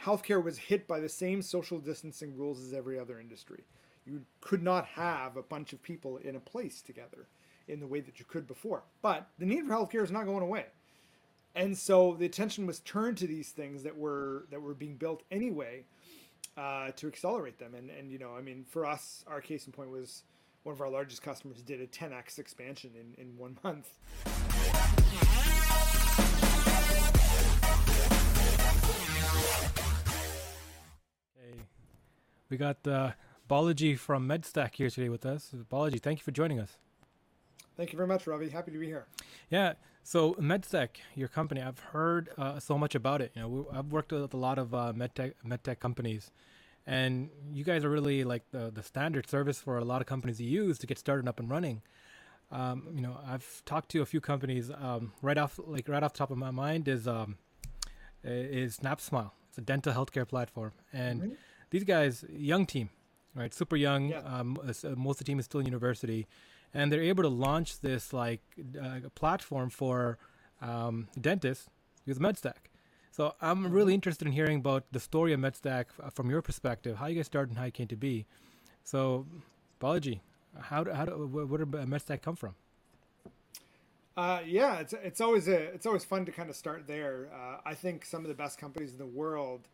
healthcare was hit by the same social distancing rules as every other industry. You could not have a bunch of people in a place together in the way that you could before. But the need for healthcare is not going away. And so the attention was turned to these things that were that were being built anyway uh, to accelerate them. And and you know, I mean, for us, our case in point was one of our largest customers did a 10x expansion in, in one month. We got uh, Balaji from MedStack here today with us. Balaji, thank you for joining us. Thank you very much, Ravi. Happy to be here. Yeah. So MedStack, your company, I've heard uh, so much about it. You know, we, I've worked with a lot of uh, medtech medtech companies, and you guys are really like the the standard service for a lot of companies to use to get started up and running. Um, you know, I've talked to a few companies. Um, right off, like right off the top of my mind is um, is SnapSmile. It's a dental healthcare platform, and mm-hmm. These guys, young team, right, super young. Yeah. Um, most of the team is still in university, and they're able to launch this like uh, platform for um, dentists with MedStack. So I'm mm-hmm. really interested in hearing about the story of MedStack from your perspective, how you guys started and how you came to be. So, Balaji, how do, how do, where did MedStack come from? Uh, yeah, it's it's always a it's always fun to kind of start there. Uh, I think some of the best companies in the world,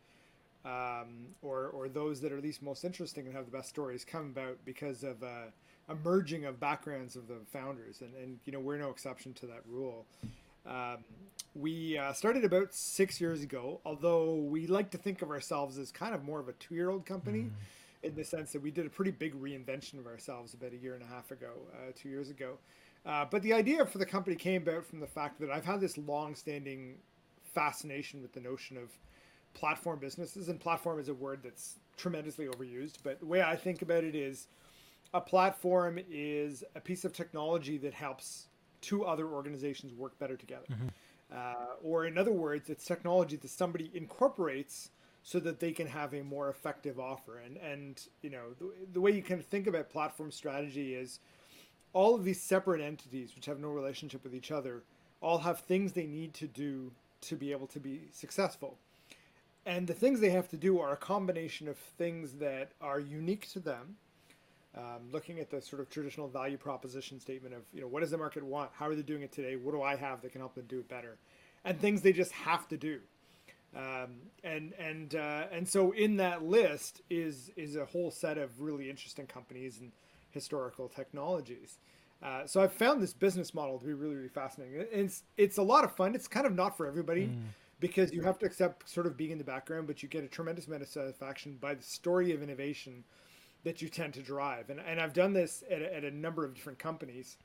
um, or or those that are at least most interesting and have the best stories, come about because of uh, a merging of backgrounds of the founders, and and you know we're no exception to that rule. Um, we uh, started about six years ago, although we like to think of ourselves as kind of more of a two year old company. Mm. In the sense that we did a pretty big reinvention of ourselves about a year and a half ago, uh, two years ago. Uh, but the idea for the company came about from the fact that I've had this long-standing fascination with the notion of platform businesses, and platform is a word that's tremendously overused. But the way I think about it is, a platform is a piece of technology that helps two other organizations work better together. Mm-hmm. Uh, or in other words, it's technology that somebody incorporates so that they can have a more effective offer. And and you know the, the way you can think about platform strategy is all of these separate entities which have no relationship with each other all have things they need to do to be able to be successful. And the things they have to do are a combination of things that are unique to them. Um, looking at the sort of traditional value proposition statement of, you know, what does the market want? How are they doing it today? What do I have that can help them do it better? And things they just have to do. Um, and and uh, and so in that list is is a whole set of really interesting companies and historical technologies. Uh, so I've found this business model to be really, really fascinating. It's it's a lot of fun. It's kind of not for everybody mm. Because you have to accept sort of being in the background, but you get a tremendous amount of satisfaction by the story of innovation that you tend to drive. And and I've done this at a, at a number of different companies.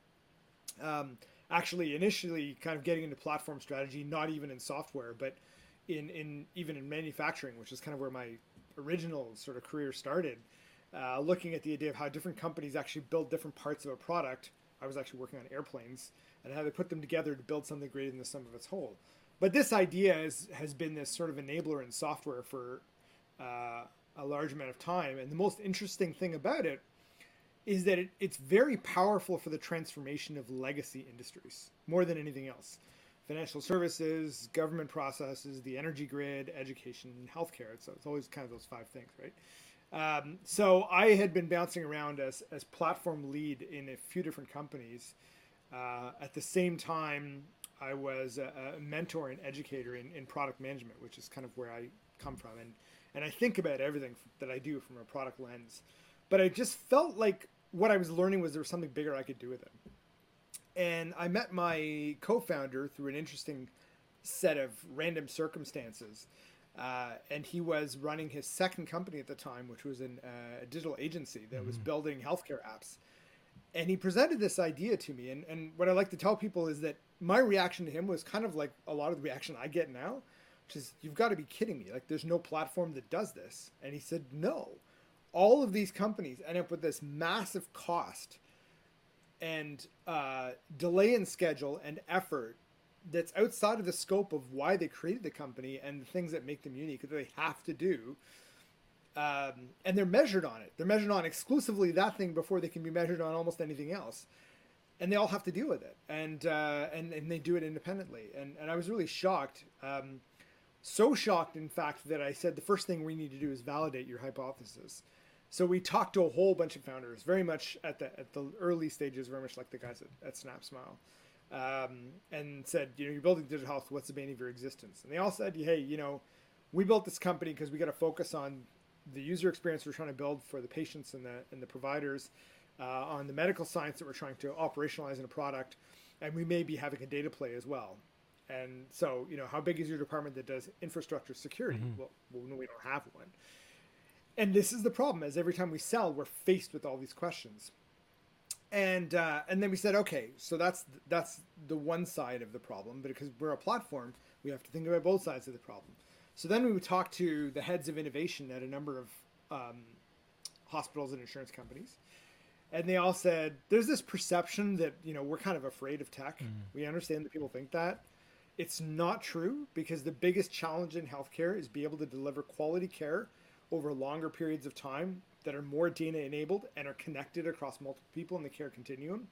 Um, actually, initially, kind of getting into platform strategy, not even in software, but in in even in manufacturing, which is kind of where my original sort of career started uh, looking at the idea of how different companies actually build different parts of a product. I was actually working on airplanes and how they put them together to build something greater than the sum of its whole. But this idea is, has been this sort of enabler in software for uh, a large amount of time. And the most interesting thing about it is that it, it's very powerful for the transformation of legacy industries more than anything else. Financial services, government processes, the energy grid, education, and healthcare. So it's always kind of those five things, right? Um, so I had been bouncing around as, as platform lead in a few different companies. Uh, at the same time, I was a, a mentor and educator in, in product management, which is kind of where I come from. And, and I think about everything that I do from a product lens. But I just felt like what I was learning was there was something bigger I could do with it. And I met my co founder through an interesting set of random circumstances. Uh, and he was running his second company at the time, which was an, uh, a digital agency that mm-hmm. was building healthcare apps. And he presented this idea to me. And, and what I like to tell people is that my reaction to him was kind of like a lot of the reaction I get now, which is, you've got to be kidding me. Like, there's no platform that does this. And he said, no. All of these companies end up with this massive cost and uh, delay in schedule and effort that's outside of the scope of why they created the company and the things that make them unique that they have to do. Um, and they're measured on it. They're measured on exclusively that thing before they can be measured on almost anything else. And they all have to deal with it, and uh, and and they do it independently. And and I was really shocked. Um, So shocked, in fact, that I said the first thing we need to do is validate your hypothesis. So we talked to a whole bunch of founders, very much at the at the early stages, very much like the guys at, at SnapSmile, um, and said, you know, you're building digital health. What's the bane of your existence? And they all said, hey, you know, we built this company because we got to focus on the user experience we're trying to build for the patients and the and the providers, uh, on the medical science that we're trying to operationalize in a product, and we may be having a data play as well. And so, you know, how big is your department that does infrastructure security? Mm-hmm. Well, well, we don't have one. And this is the problem: is every time we sell, we're faced with all these questions. And uh, and then we said, okay, so that's that's the one side of the problem, but because we're a platform, we have to think about both sides of the problem. So then we would talk to the heads of innovation at a number of um, hospitals and insurance companies, and they all said, "There's this perception that you know we're kind of afraid of tech. Mm. We understand that people think that." It's not true because the biggest challenge in healthcare is be able to deliver quality care over longer periods of time that are more data enabled and are connected across multiple people in the care continuum.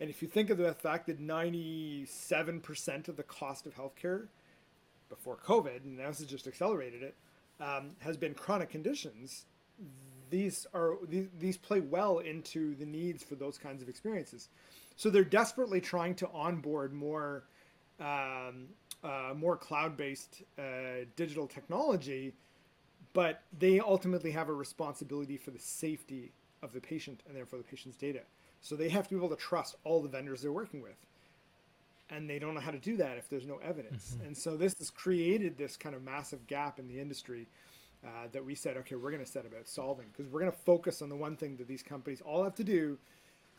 And if you think of the fact that 97% of the cost of healthcare before COVID, and now this has just accelerated it, um, has been chronic conditions, these are these, these play well into the needs for those kinds of experiences. So they're desperately trying to onboard more um, uh, more cloud-based uh, digital technology but they ultimately have a responsibility for the safety of the patient and therefore the patient's data. So they have to be able to trust all the vendors they're working with. And they don't know how to do that if there's no evidence. Mm-hmm. And so this has created this kind of massive gap in the industry uh, that we said, okay, we're going to set about solving because we're going to focus on the one thing that these companies all have to do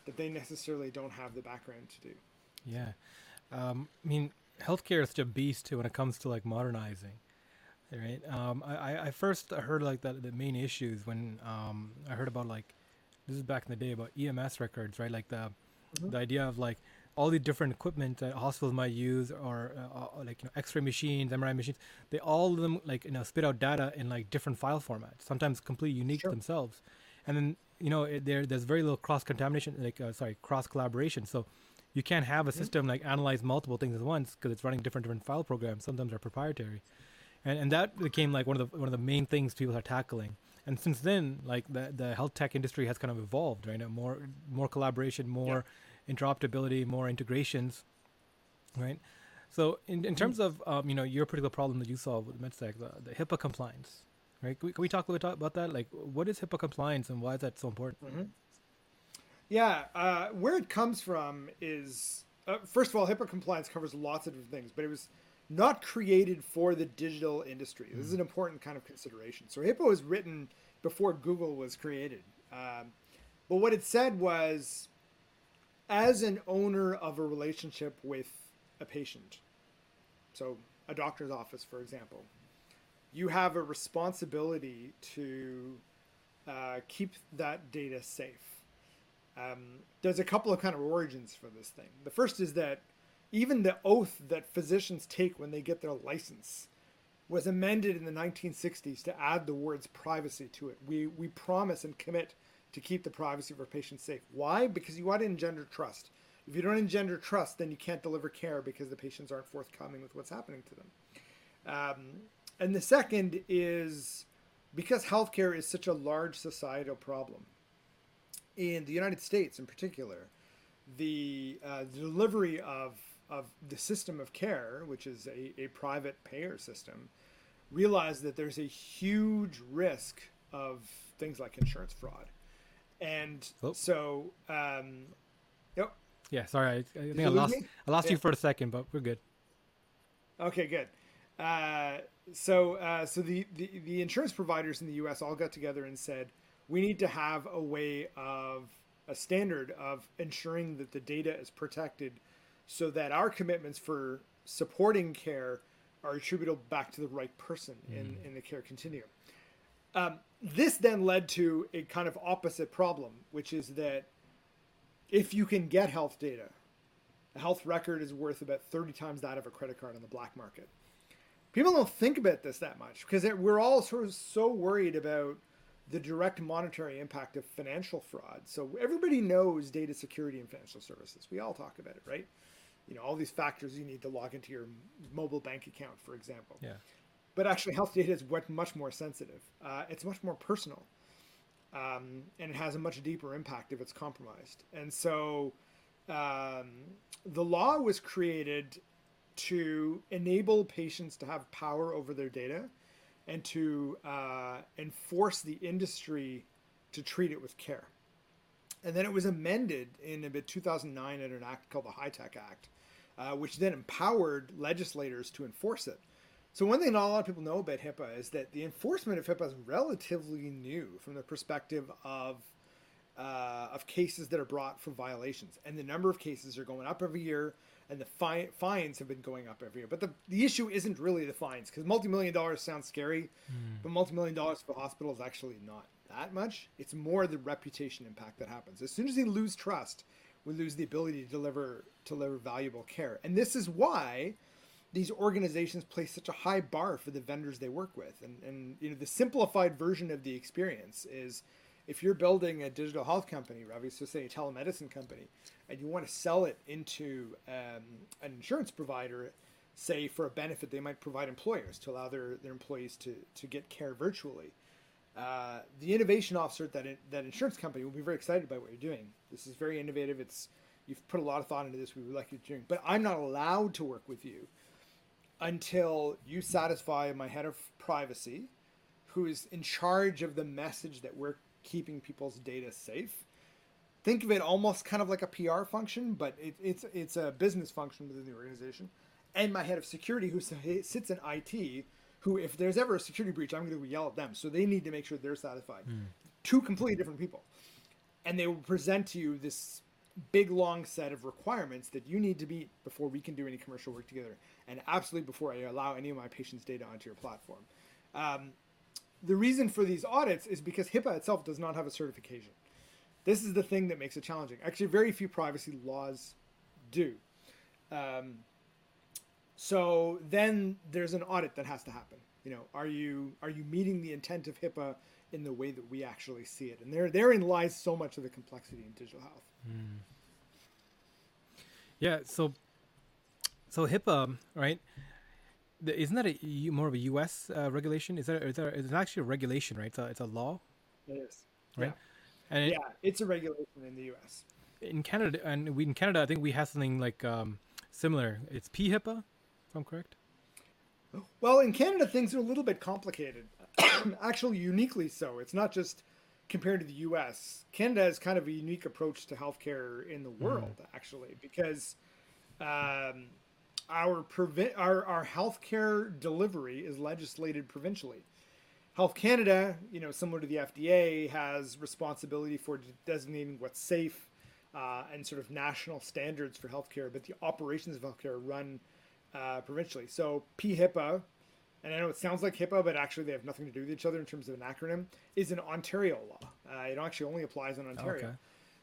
that they necessarily don't have the background to do. Yeah. Um, I mean, healthcare is such a beast too when it comes to like modernizing right? Um, I, I first heard like that the main issues when um, I heard about like this is back in the day about EMS records, right? Like the mm-hmm. the idea of like all the different equipment that hospitals might use, or uh, uh like you know, X-ray machines, MRI machines. They all of them like you know spit out data in like different file formats, sometimes completely unique sure. to themselves. And then you know it, there there's very little cross contamination, like uh, sorry, cross collaboration. So you can't have a mm-hmm. system like analyze multiple things at once because it's running different different file programs. Sometimes are proprietary and and that became like one of the one of the main things people are tackling. And since then, like the the health tech industry has kind of evolved, right? More more collaboration, more yeah. Interoperability, more integrations, right? So in, in terms of um, you know your particular problem that you solve with MedStack, the, the HIPAA compliance, right? Can we, can we talk a little bit about that? Like, what is HIPAA compliance and why is that so important? Mm-hmm. Yeah, uh, where it comes from is uh, first of all, HIPAA compliance covers lots of different things, but it was not created for the digital industry. This is an important kind of consideration. So HIPAA was written before Google was created. Um, but what it said was as an owner of a relationship with a patient, so a doctor's office, for example, you have a responsibility to uh, keep that data safe. Um, there's a couple of kind of origins for this thing. The first is that even the oath that physicians take when they get their license was amended in the 1960s to add the words privacy to it. We, we promise and commit to keep the privacy of our patients safe. Why? Because you want to engender trust. If you don't engender trust, then you can't deliver care because the patients aren't forthcoming with what's happening to them. Um, and the second is because healthcare is such a large societal problem, in the United States in particular, the, uh, delivery of of the system of care, which is a, a private payer system, realize that there's a huge risk of things like insurance fraud. And oh. so, um, yep. Yeah, sorry. I, I think I lost, I lost yeah. you for a second, but we're good. Okay, good. Uh, so, uh, so the, the, the insurance providers in the U.S. all got together and said, we need to have a way of a standard of ensuring that the data is protected so that our commitments for supporting care are attributable back to the right person mm. in, in the care continuum. Um, this then led to a kind of opposite problem, which is that if you can get health data, a health record is worth about 30 times that of a credit card on the black market. People don't think about this that much because we're all sort of so worried about the direct monetary impact of financial fraud. So everybody knows data security in financial services. We all talk about it, right? you know all these factors you need to log into your mobile bank account for example yeah but actually, health data is much more sensitive. Uh, it's much more personal, um, and it has a much deeper impact if it's compromised. And so, um, the law was created to enable patients to have power over their data and to uh, enforce the industry to treat it with care. And then it was amended in about 2009 in an act called the HITECH Act, uh, which then empowered legislators to enforce it. So one thing not a lot of people know about HIPAA is that the enforcement of HIPAA is relatively new from the perspective of uh, of cases that are brought for violations, and the number of cases are going up every year, and the fi- fines have been going up every year. But the, the issue isn't really the fines because multi-million dollars sounds scary, mm. but multi-million dollars for hospitals is actually not that much. It's more the reputation impact that happens. As soon as they lose trust, we lose the ability to deliver to deliver valuable care, and this is why these organizations place such a high bar for the vendors they work with. And, and you know, the simplified version of the experience is if you're building a digital health company, Ravi, so say a telemedicine company, and you want to sell it into um, an insurance provider, say for a benefit they might provide employers to allow their, their employees to, to get care virtually. Uh, the innovation officer at that, that insurance company will be very excited by what you're doing. This is very innovative. It's you've put a lot of thought into this. We would like you to doing, but I'm not allowed to work with you until you satisfy my head of privacy, who is in charge of the message that we're keeping people's data safe. Think of it almost kind of like a PR function, but it, it's it's a business function within the organization. And my head of security, who sits in IT, who if there's ever a security breach, I'm going to yell at them. So they need to make sure they're satisfied. Mm. Two completely different people, and they will present to you this big long set of requirements that you need to meet before we can do any commercial work together and absolutely before I allow any of my patients' data onto your platform. Um, the reason for these audits is because HIPAA itself does not have a certification. This is the thing that makes it challenging. Actually, very few privacy laws do. Um, so then there's an audit that has to happen. You know, are you are you meeting the intent of HIPAA in the way that we actually see it? And there therein lies so much of the complexity in digital health. Mm. Yeah. So so HIPAA, right? Isn't that a more of a U.S. Uh, regulation? Is that is that is actually a regulation, right? It's a, it's a law. It is. Right. Yeah. And it, yeah, it's a regulation in the U.S. In Canada, and we in Canada, I think we have something like um, similar. It's PHIPA, if I'm correct. Well, in Canada, things are a little bit complicated. actually, uniquely so. It's not just compared to the U.S. Canada has kind of a unique approach to healthcare in the mm-hmm. world, mm. actually, because um, our prevent our our healthcare delivery is legislated provincially. Health Canada, you know, similar to the FDA, has responsibility for designating what's safe uh, and sort of national standards for healthcare, but the operations of healthcare run uh, provincially. So PHIPA, and I know it sounds like HIPAA, but actually they have nothing to do with each other in terms of an acronym, is an Ontario law. Uh, it actually only applies in Ontario. Okay.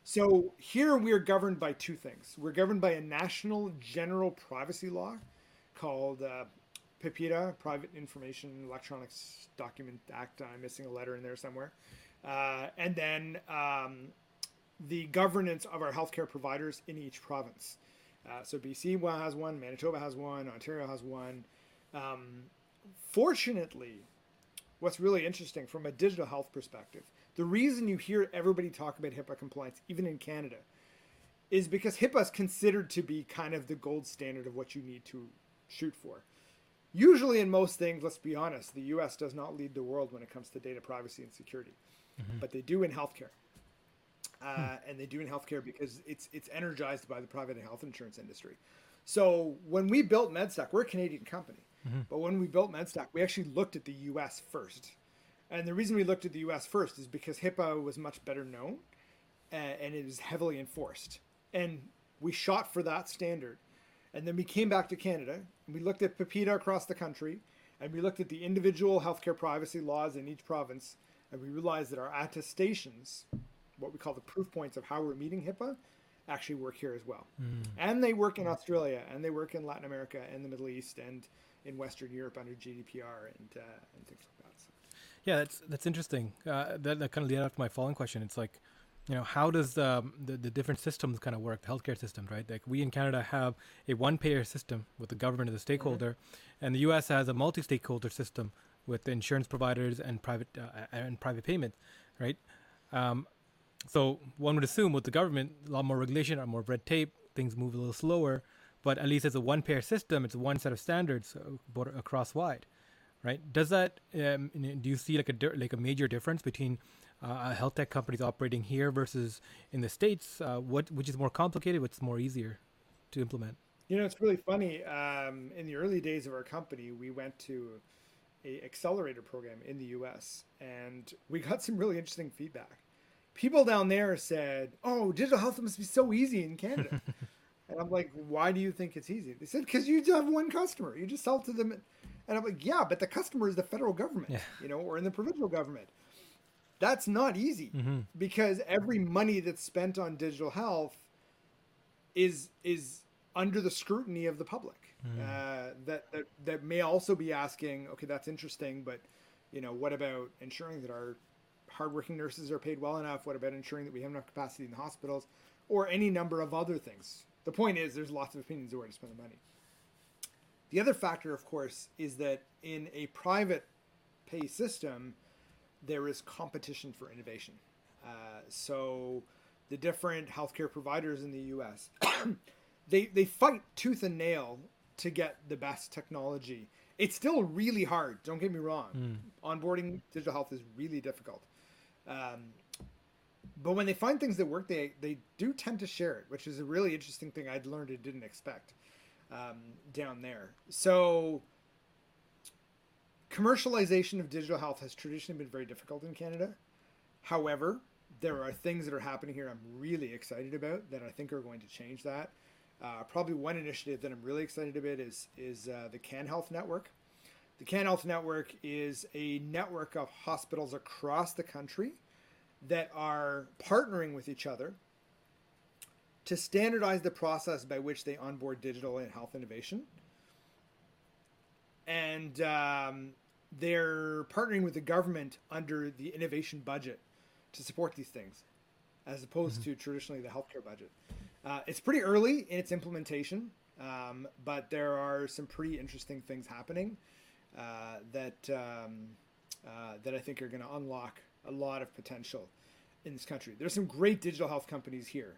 So here we are governed by two things. We're governed by a national general privacy law called uh, PIPEDA, Private Information Electronics Document Act. I'm missing a letter in there somewhere. Uh, and then um, the governance of our healthcare providers in each province. Uh, so BC has one, Manitoba has one, Ontario has one. Um, fortunately, what's really interesting from a digital health perspective the reason you hear everybody talk about HIPAA compliance, even in Canada, is because HIPAA is considered to be kind of the gold standard of what you need to shoot for. Usually, in most things, let's be honest, the US does not lead the world when it comes to data privacy and security, mm-hmm. but they do in healthcare. Uh, hmm. And they do in healthcare because it's it's energized by the private health insurance industry. So when we built MedStack, we're a Canadian company, mm-hmm. but when we built MedStack, we actually looked at the U.S. first and the reason we looked at the US first is because HIPAA was much better known and it was heavily enforced. And we shot for that standard. And then we came back to Canada and we looked at PIPEDA across the country and we looked at the individual healthcare privacy laws in each province and we realized that our attestations, what we call the proof points of how we're meeting HIPAA, actually work here as well. Mm. And they work in Australia and they work in Latin America and the Middle East and in Western Europe under GDPR and, uh, and things like that. Yeah, that's that's interesting. Uh, that that kind of led up to my following question. It's like, you know, how does um, the the different systems kind of work? The healthcare systems, right? Like we in Canada have a one-payer system with the government as a stakeholder, mm-hmm. and the U.S. has a multi-stakeholder system with insurance providers and private uh, and private payment, right? Um, so one would assume with the government, a lot more regulation, a lot more red tape, things move a little slower. But at least it's a one-payer system. It's one set of standards uh, across wide, right? Does that um, do you see like a like a major difference between uh, health tech companies operating here versus in the states? Uh, what which is more complicated? What's more easier to implement? You know, it's really funny. Um, in the early days of our company, we went to a accelerator program in the U.S. and we got some really interesting feedback. People down there said, "Oh, digital health must be so easy in Canada." and I'm like, "Why do you think it's easy?" They said, "Because you have one customer. You just sell to them." And I'm like, "Yeah, but the customer is the federal government, yeah. you know, or in the provincial government." That's not easy mm-hmm. because every money that's spent on digital health is is under the scrutiny of the public. Mm. Uh, that, that that may also be asking, okay, that's interesting, but you know, what about ensuring that our hardworking nurses are paid well enough? What about ensuring that we have enough capacity in the hospitals, or any number of other things? The point is, there's lots of opinions of where to spend the money. The other factor, of course, is that in a private pay system, there is competition for innovation. Uh, so the different healthcare providers in the U.S. they they fight tooth and nail to get the best technology. It's still really hard. Don't get me wrong. Mm. Onboarding digital health is really difficult. Um, but when they find things that work, they they do tend to share it, which is a really interesting thing I'd learned and didn't expect um, down there. So commercialization of digital health has traditionally been very difficult in Canada. However, there are things that are happening here I'm really excited about that I think are going to change that. Uh, probably one initiative that I'm really excited about is is uh, the Can Health Network. The Can Health Network is a network of hospitals across the country that are partnering with each other to standardize the process by which they onboard digital and health innovation. And um, they're partnering with the government under the innovation budget to support these things, as opposed mm-hmm. to traditionally the healthcare budget. Uh, it's pretty early in its implementation, um, but there are some pretty interesting things happening uh, that um, uh, that I think are going to unlock a lot of potential in this country. There's some great digital health companies here.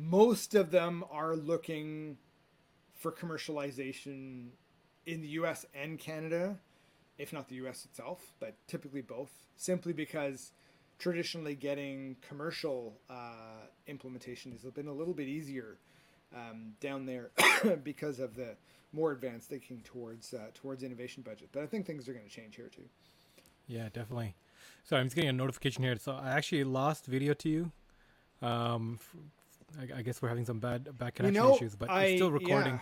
Most of them are looking for commercialization in the U.S. and Canada, if not the U.S. itself, but typically both, simply because traditionally getting commercial uh, implementation has been a little bit easier um, down there because of the more advanced thinking towards uh, towards innovation budget. But I think things are going to change here too. Yeah, definitely. Sorry, I'm just getting a notification here. So I actually lost video to you. Um, I, I guess we're having some bad bad connection you know, issues, but I, it's still recording.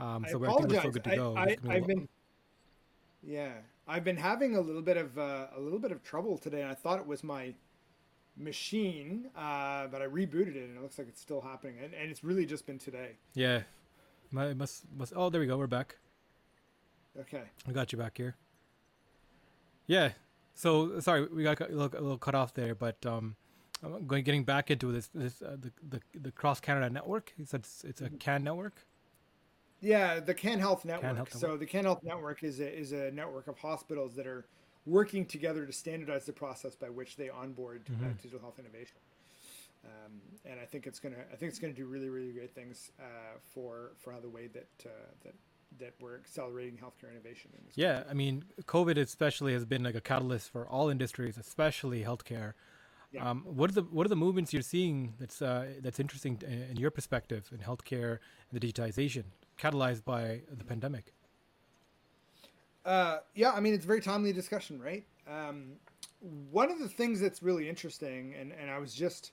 Yeah. Um, so I, I think we're still good to go. I, have been, yeah, I've been having a little bit of uh, a little bit of trouble today. And I thought it was my machine, uh, but I rebooted it and it looks like it's still happening. And, and it's really just been today. Yeah, my must must. Oh, there we go. We're back. Okay. I got you back here. Yeah. So sorry, we got a little, a little cut off there, but um, going getting back into this this uh, the, the the Cross Canada network. It's it's, it's a mm-hmm. CAN network. Yeah, the Can Health Network. Can Health so the Can Health Network is a is a network of hospitals that are working together to standardize the process by which they onboard uh, mm-hmm. uh, digital health innovation. Um, and I think it's gonna I think it's gonna do really really great things uh, for for how the way that uh, that that we're accelerating healthcare innovation. In yeah, country. I mean, COVID especially has been like a catalyst for all industries, especially healthcare. Yeah. Um, what are the what are the movements you're seeing that's uh, that's interesting in your perspective in healthcare and the digitization? catalyzed by the pandemic. Uh, yeah, I mean, it's a very timely discussion, right? Um, one of the things that's really interesting, and, and I was just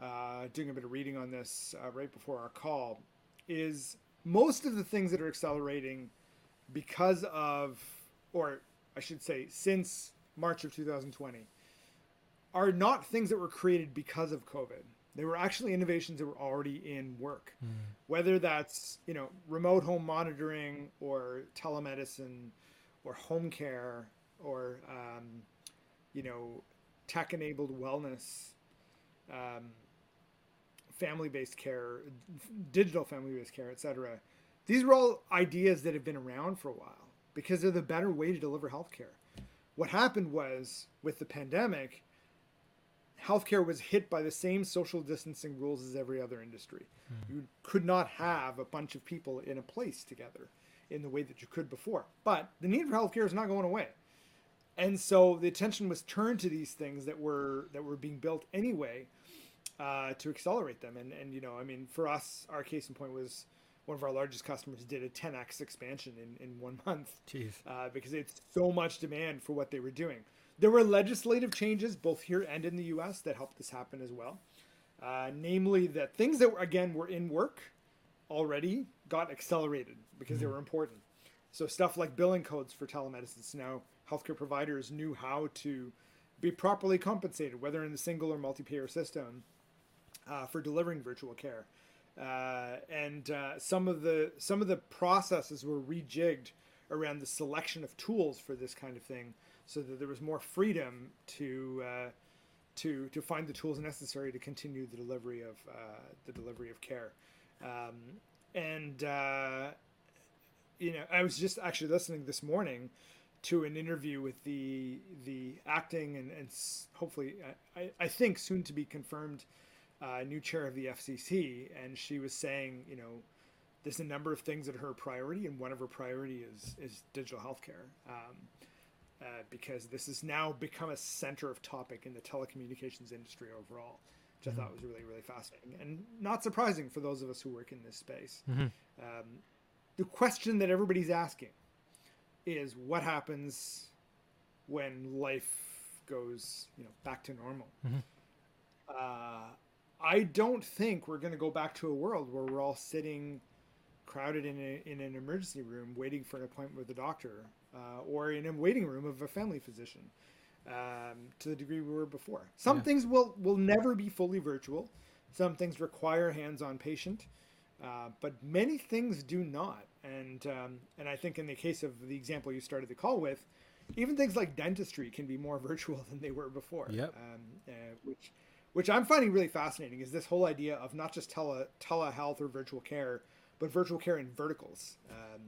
uh, doing a bit of reading on this uh, right before our call, is most of the things that are accelerating because of, or I should say, since March of 2020, are not things that were created because of COVID. They were actually innovations that were already in work, mm. whether that's you know remote home monitoring or telemedicine, or home care, or um, you know tech-enabled wellness. um, family-based care, digital family-based care, etc. These are all ideas that have been around for a while because they're the better way to deliver healthcare. What happened was with the pandemic, healthcare was hit by the same social distancing rules as every other industry. Mm. You could not have a bunch of people in a place together in the way that you could before. But the need for healthcare is not going away. And so the attention was turned to these things that were that were being built anyway uh, to accelerate them. And and you know, I mean, for us, our case in point was one of our largest customers did a 10x expansion in, in one month Jeez. Uh, because it's so much demand for what they were doing. There were legislative changes both here and in the U.S. that helped this happen as well. Uh, namely, that things that were, again were in work already got accelerated because mm-hmm. they were important. So stuff like billing codes for telemedicine. So now healthcare providers knew how to be properly compensated, whether in the single or multi-payer system, uh, for delivering virtual care. Uh, and uh, some of the some of the processes were rejigged around the selection of tools for this kind of thing so that there was more freedom to uh, to to find the tools necessary to continue the delivery of uh, the delivery of care. Um, and uh, you know, I was just actually listening this morning to an interview with the the acting and, and hopefully I, I think soon to be confirmed uh, new chair of the FCC, and she was saying, you know, there's a number of things that are her priority, and one of her priority is is digital healthcare. Um, uh, because this has now become a center of topic in the telecommunications industry overall, which mm-hmm. I thought was really, really fascinating and not surprising for those of us who work in this space. Mm-hmm. Um, the question that everybody's asking is what happens when life goes, you know, back to normal. Mm-hmm. Uh, I don't think we're going to go back to a world where we're all sitting crowded in, a, in an emergency room waiting for an appointment with a doctor uh, or in a waiting room of a family physician um, to the degree we were before. Some yeah. things will, will never be fully virtual. Some things require hands-on patient, uh, but many things do not. And um, and I think in the case of the example you started the call with, even things like dentistry can be more virtual than they were before. Yep. Um, uh, which which I'm finding really fascinating is this whole idea of not just tele telehealth or virtual care, but virtual care in verticals. Um,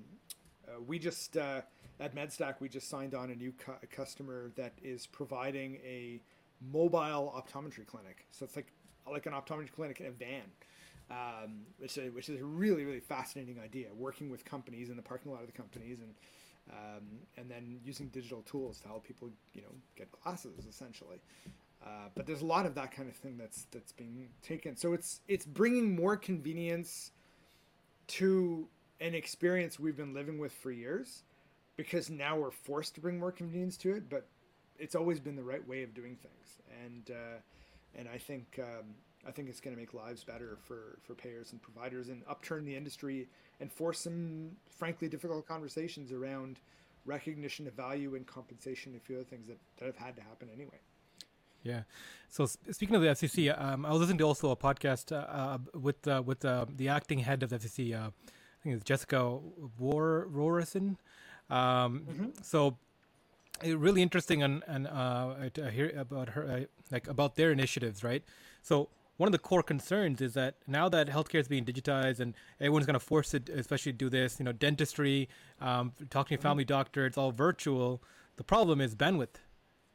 uh, we just uh, at MedStack we just signed on a new cu- customer that is providing a mobile optometry clinic. So it's like like an optometry clinic in a van. Um, which, is, which is a really really fascinating idea. Working with companies in the parking lot of the companies and um, and then using digital tools to help people you know get glasses essentially. Uh, but there's a lot of that kind of thing that's that's being taken. So it's it's bringing more convenience to an experience we've been living with for years, because now we're forced to bring more convenience to it. But it's always been the right way of doing things, and uh, and I think um, I think it's going to make lives better for for payers and providers, and upturn the industry and force some frankly difficult conversations around recognition of value and compensation and a few other things that, that have had to happen anyway. Yeah. So speaking of the FCC, um, I was listening to also a podcast uh, uh, with uh, with uh, the acting head of the FCC. Uh, I think it's Jessica War Rorison. Um, mm-hmm. So really interesting and and uh, to hear about her like about their initiatives, right? So one of the core concerns is that now that healthcare is being digitized and everyone's going to force it, especially do this, you know, dentistry, um, talking to your mm-hmm. family doctor, it's all virtual. The problem is bandwidth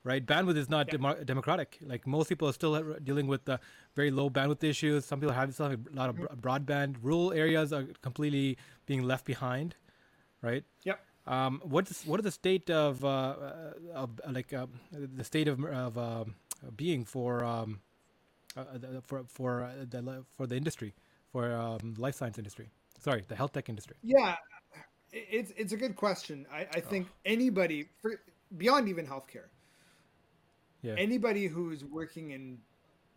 right? Bandwidth is not yeah. democratic. Like most people are still dealing with uh, very low bandwidth issues. Some people have still have a lot of mm-hmm. broadband. Rural areas are completely being left behind, right? Yep. Um, what's what is the state of, uh, uh of like uh, the state of, of uh, being for um, uh, for for the for the industry for um, life science industry? Sorry, the health tech industry. Yeah, it's it's a good question. I, I think oh. anybody for beyond even healthcare, yeah. Anybody who's working in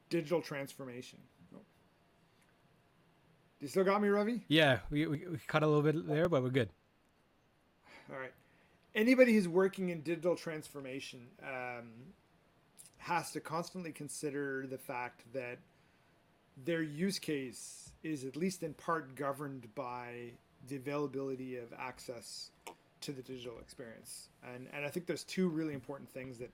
digital transformation. Oh. You still got me, Ravi? Yeah, we, we, we cut a little bit there, but we're good. All right. Anybody who's working in digital transformation um, has to constantly consider the fact that their use case is at least in part governed by the availability of access to the digital experience. And, and I think there's two really important things that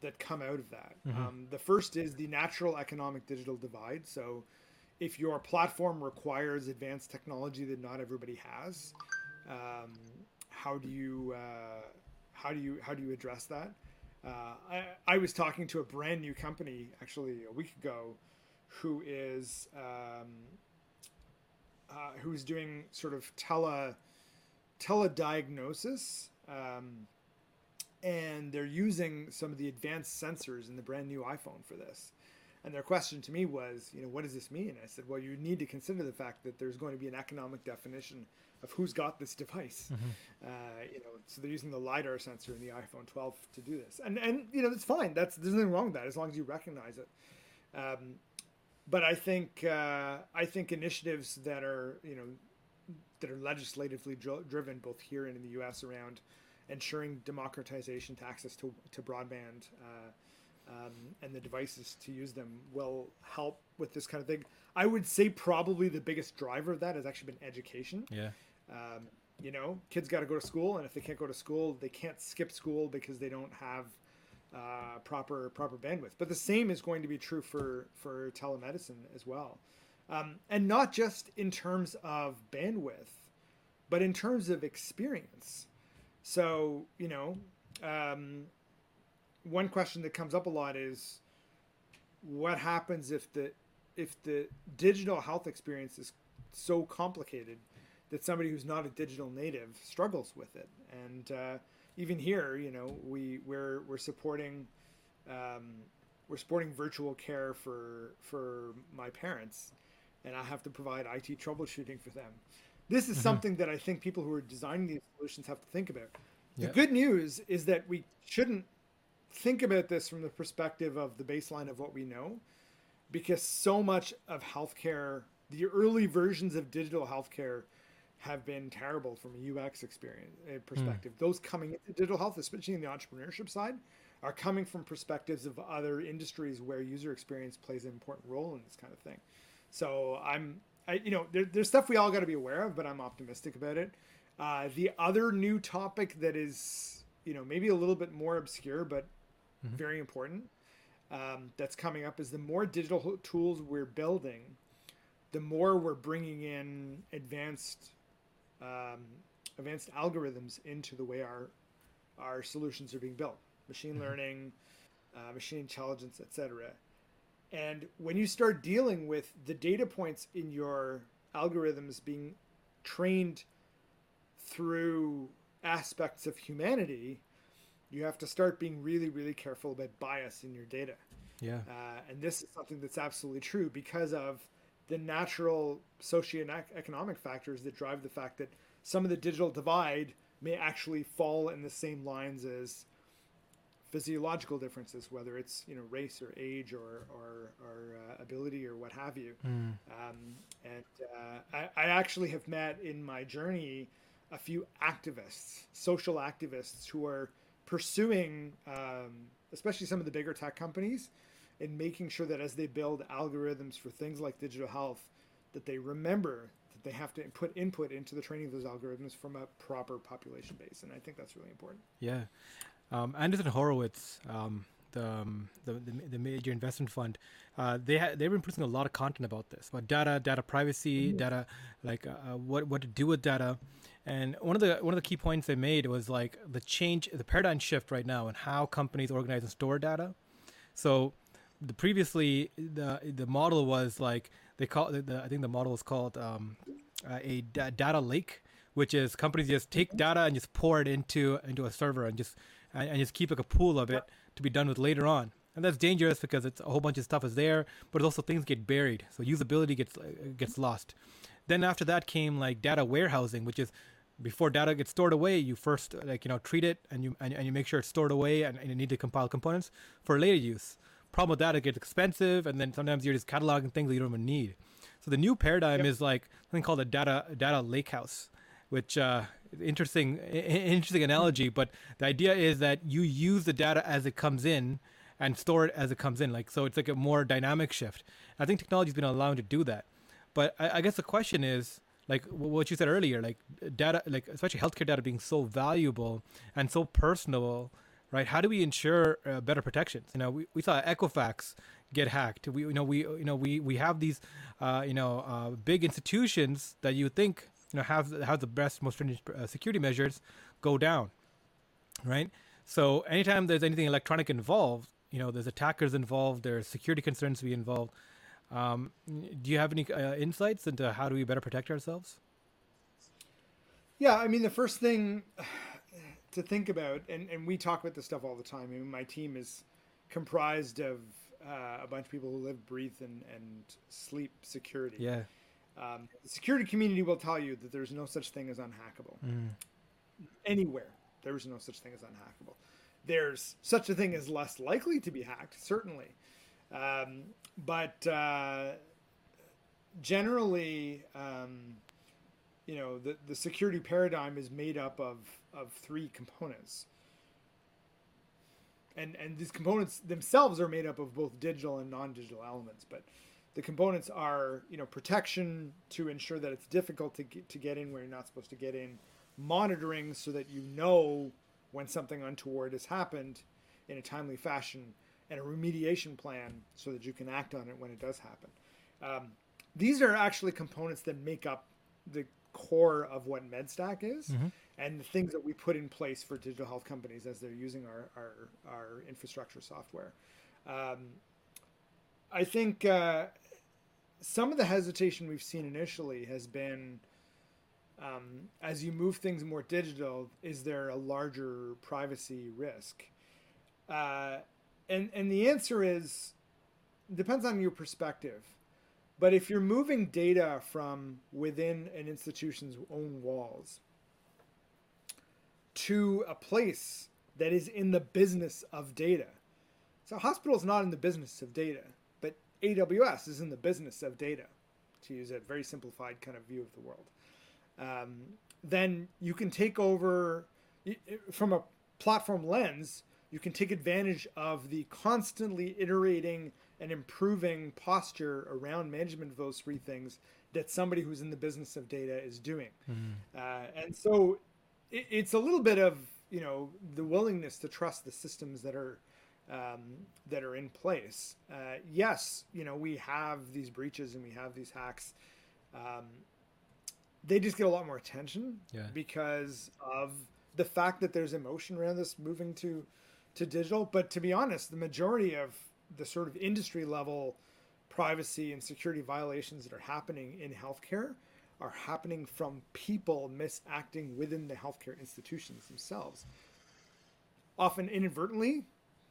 that come out of that. Mm-hmm. Um, the first is the natural economic digital divide. So, if your platform requires advanced technology that not everybody has, um, how do you uh, how do you how do you address that? Uh, I, I was talking to a brand new company actually a week ago, who is um, uh, who's doing sort of tele telediagnosis. Um, and they're using some of the advanced sensors in the brand new iPhone for this. And their question to me was, you know, what does this mean? I said, well, you need to consider the fact that there's going to be an economic definition of who's got this device. Mm-hmm. Uh, you know, so they're using the lidar sensor in the iPhone 12 to do this, and and you know, it's fine. That's there's nothing wrong with that as long as you recognize it. Um, but I think uh, I think initiatives that are you know that are legislatively driven both here and in the U.S. around ensuring democratization to access to, to broadband uh, um, and the devices to use them will help with this kind of thing. I would say probably the biggest driver of that has actually been education. Yeah. Um, you know, kids got to go to school, and if they can't go to school, they can't skip school because they don't have uh, proper proper bandwidth. But the same is going to be true for for telemedicine as well, um, and not just in terms of bandwidth, but in terms of experience. So, you know, um, one question that comes up a lot is what happens if the if the digital health experience is so complicated that somebody who's not a digital native struggles with it? And uh, even here you know we we're we're supporting um, we're supporting virtual care for for my parents and i have to provide it troubleshooting for them this is mm-hmm. something that I think people who are designing these solutions have to think about. The yeah. good news is that we shouldn't think about this from the perspective of the baseline of what we know, because so much of healthcare, the early versions of digital healthcare, have been terrible from a UX experience uh, perspective. Mm. Those coming into digital health, especially in the entrepreneurship side, are coming from perspectives of other industries where user experience plays an important role in this kind of thing. So I'm I, you know, there, there's stuff we all got to be aware of, but I'm optimistic about it. Uh, the other new topic that is, you know, maybe a little bit more obscure, but mm-hmm. very important, um, that's coming up is the more digital tools we're building, the more we're bringing in advanced, um, advanced algorithms into the way our our solutions are being built, machine mm-hmm. learning, uh, machine intelligence, etc. And when you start dealing with the data points in your algorithms being trained through aspects of humanity, you have to start being really, really careful about bias in your data. Yeah. Uh, and this is something that's absolutely true because of the natural socioeconomic factors that drive the fact that some of the digital divide may actually fall in the same lines as physiological differences, whether it's you know race or age or or, or uh, ability or what have you. Mm. Um, and uh, I, I, actually have met in my journey a few activists, social activists, who are pursuing, um, especially some of the bigger tech companies, in making sure that as they build algorithms for things like digital health, that they remember that they have to put input into the training of those algorithms from a proper population base, and I think that's really important. Yeah, um, Andreessen Horowitz, um, the, um, the, the, the major investment fund, uh, they ha- they've been producing a lot of content about this, about data, data privacy, mm-hmm. data, like uh, uh, what what to do with data. And one of the one of the key points they made was like the change, the paradigm shift right now, and how companies organize and store data. So, the previously the the model was like they call the, I think the model was called um, a data lake, which is companies just take data and just pour it into into a server and just and, and just keep like a pool of it to be done with later on. And that's dangerous because it's a whole bunch of stuff is there, but also things get buried, so usability gets uh, gets lost. Then after that came like data warehousing, which is before data gets stored away, you first like you know treat it and you and, and you make sure it's stored away and, and you need to compile components for later use. Problem with that, it gets expensive, and then sometimes you're just cataloging things that you don't even need. So the new paradigm yep. is like something called a data data lakehouse, which uh, interesting interesting analogy but the idea is that you use the data as it comes in and store it as it comes in like so it's like a more dynamic shift i think technology's been allowing to do that but I, I guess the question is like what you said earlier like data like especially healthcare data being so valuable and so personal right? How do we ensure uh, better protections? You know, we, we saw Equifax get hacked. We you know we you know we we have these uh, you know uh, big institutions that you think you know have have the best most stringent uh, security measures go down, right? So anytime there's anything electronic involved, you know there's attackers involved, there's security concerns to be involved. Um, do you have any uh, insights into how do we better protect ourselves? Yeah, I mean the first thing to think about, and, and we talk about this stuff all the time. I mean, my team is comprised of uh, a bunch of people who live, breathe, and, and sleep security. Yeah. Um, the security community will tell you that there's no such thing as unhackable. Mm. Anywhere, there is no such thing as unhackable. There's such a thing as less likely to be hacked, certainly. Um, but uh, generally, um, you know, the, the security paradigm is made up of, of three components and and these components themselves are made up of both digital and non-digital elements but the components are you know protection to ensure that it's difficult to get, to get in where you're not supposed to get in monitoring so that you know when something untoward has happened in a timely fashion and a remediation plan so that you can act on it when it does happen um, these are actually components that make up the core of what medstack is mm-hmm and the things that we put in place for digital health companies as they're using our our, our infrastructure software. Um, I think uh, some of the hesitation we've seen initially has been um, as you move things more digital, is there a larger privacy risk? Uh, and and the answer is depends on your perspective. But if you're moving data from within an institution's own walls, to a place that is in the business of data. So hospital is not in the business of data, AWS is in the business of data, to use a very simplified kind of view of the world. Um, then you can take over from a platform lens. You can take advantage of the constantly iterating and improving posture around management of those three things that somebody who's in the business of data is doing. Mm-hmm. Uh, and so it, it's a little bit of you know the willingness to trust the systems that are um, that are in place. Uh, yes, you know we have these breaches and we have these hacks. Um, they just get a lot more attention yeah. because of the fact that there's emotion around this moving to to digital. But to be honest, the majority of the sort of industry level privacy and security violations that are happening in healthcare are happening from people misacting within the healthcare institutions themselves. Often inadvertently,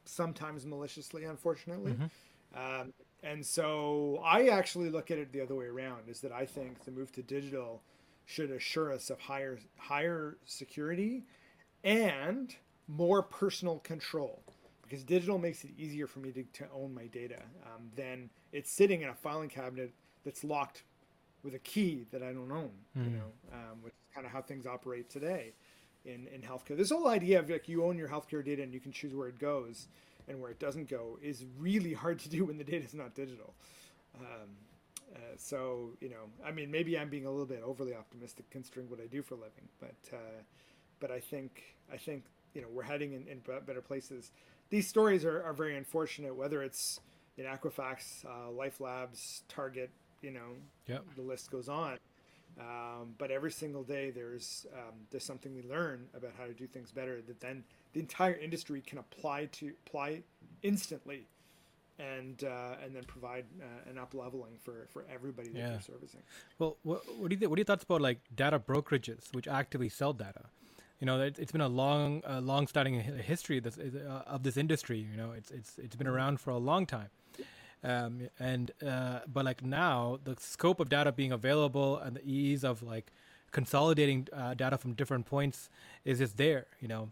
sometimes maliciously, unfortunately. Mm-hmm. Um, and so I actually look at it the other way around is that I think the move to digital should assure us of higher higher security and more personal control because digital makes it easier for me to, to own my data um, than it's sitting in a filing cabinet that's locked with a key that I don't own, mm. you hmm. know, um, which is kind of how things operate today in, in healthcare. This whole idea of like you own your healthcare data and you can choose where it goes and where it doesn't go is really hard to do when the data is not digital. Um, uh, so you know, I mean, maybe I'm being a little bit overly optimistic considering what I do for a living, but uh, but I think I think you know we're heading in, in better places. These stories are, are very unfortunate, whether it's in Equifax, uh, Life Labs, Target, you know, yep. the list goes on. Um, but every single day there's um, there's something we learn about how to do things better that then the entire industry can apply to apply instantly and uh, and then provide uh, an up leveling for, for everybody that yeah. they're servicing. Well, what, what do you th- what are your thoughts about like data brokerages which actively sell data? You know, it, has been a long, uh, long-standing history of this, uh, of this industry. You know, it's it's it's been mm-hmm. around for a long time um, and uh, but like now the scope of data being available and the ease of like consolidating uh, data from different points is just there you know?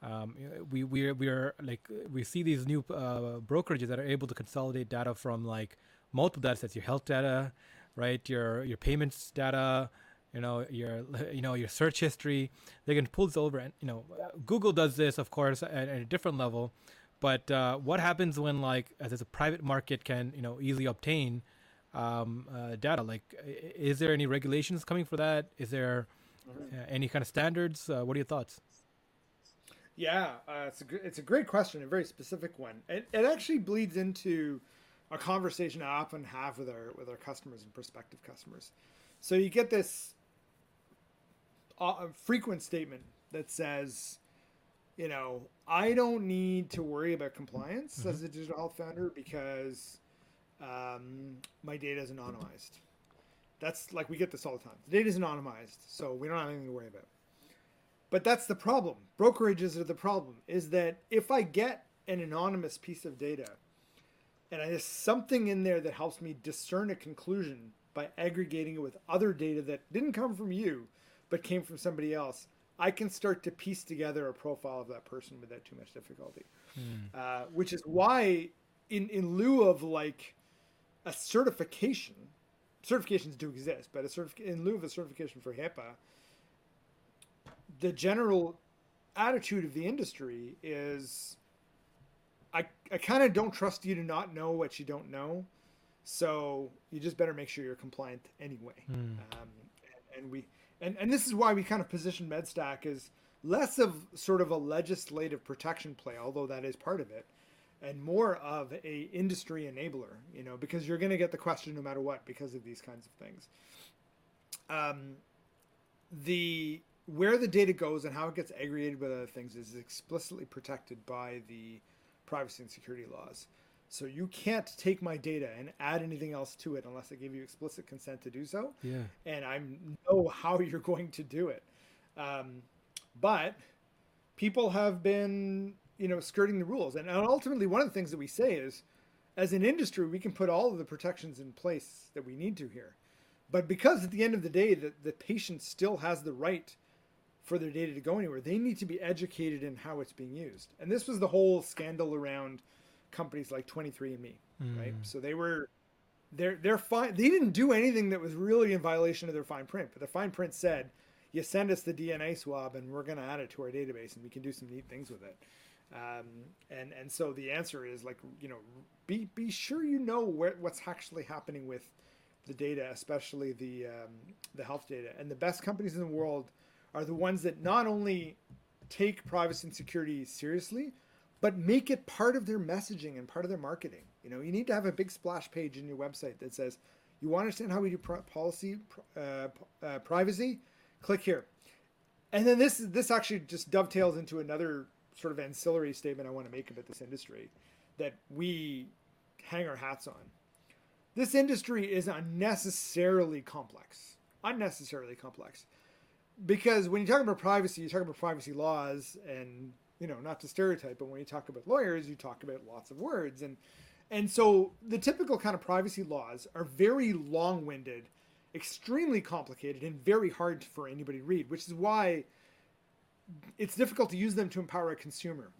Um, we we we are like we see these new uh, brokerages that are able to consolidate data from like multiple data sets your health data right your your payments data you know your you know your search history. They can pull this over and you know google does this of course at, at a different level but uh, what happens when like as a private market can you know easily obtain um, uh, data? Like, is there any regulations coming for that? Is there uh, any kind of standards? Uh, what are your thoughts? Yeah, uh, it's a it's a great question, a very specific one. It, it actually bleeds into a conversation I often have with our with our customers and prospective customers. So you get this uh, frequent statement that says, you know, I don't need to worry about compliance mm-hmm. as a digital health founder because um, my data is anonymized. That's like we get this all the time. The data is anonymized, so we don't have anything to worry about. But that's the problem. Brokerages are the problem. Is that if I get an anonymous piece of data, and there's something in there that helps me discern a conclusion by aggregating it with other data that didn't come from you, but came from somebody else, I can start to piece together a profile of that person without too much difficulty. Mm. Uh, which is why, in in lieu of like a certification, certifications do exist, but a certif- in lieu of a certification for HIPAA, the general attitude of the industry is I, I kind of don't trust you to not know what you don't know. So you just better make sure you're compliant anyway. Mm. Um, and, and, we and, and this is why we kind of position MedStack as less of sort of a legislative protection play, although that is part of it, and more of a industry enabler. You know, because you're going to get the question no matter what because of these kinds of things. Um, the where the data goes and how it gets aggregated with other things is explicitly protected by the privacy and security laws. So you can't take my data and add anything else to it unless I give you explicit consent to do so. Yeah. And I know how you're going to do it. Um, but people have been, you know, skirting the rules. And ultimately, one of the things that we say is, as an industry, we can put all of the protections in place that we need to here. But because at the end of the day, the, the patient still has the right for their data to go anywhere. They need to be educated in how it's being used. And this was the whole scandal around companies like 23andMe, mm. right? So they were they're they're fine. They didn't do anything that was really in violation of their fine print, but the fine print said, "You send us the DNA swab, and we're going to add it to our database, and we can do some neat things with it." Um, and and so the answer is like you know, be be sure you know where, what's actually happening with the data, especially the um, the health data. And the best companies in the world are the ones that not only take privacy and security seriously, but make it part of their messaging and part of their marketing. You know, you need to have a big splash page in your website that says, "You want to understand how we do policy uh, uh, privacy? Click here." And then this this actually just dovetails into another sort of ancillary statement I want to make about this industry that we hang our hats on. This industry is unnecessarily complex. Unnecessarily complex because when you talk about privacy, you talk about privacy laws, and you know, not to stereotype, but when you talk about lawyers, you talk about lots of words, and and so the typical kind of privacy laws are very long-winded, extremely complicated, and very hard for anybody to read, which is why it's difficult to use them to empower a consumer.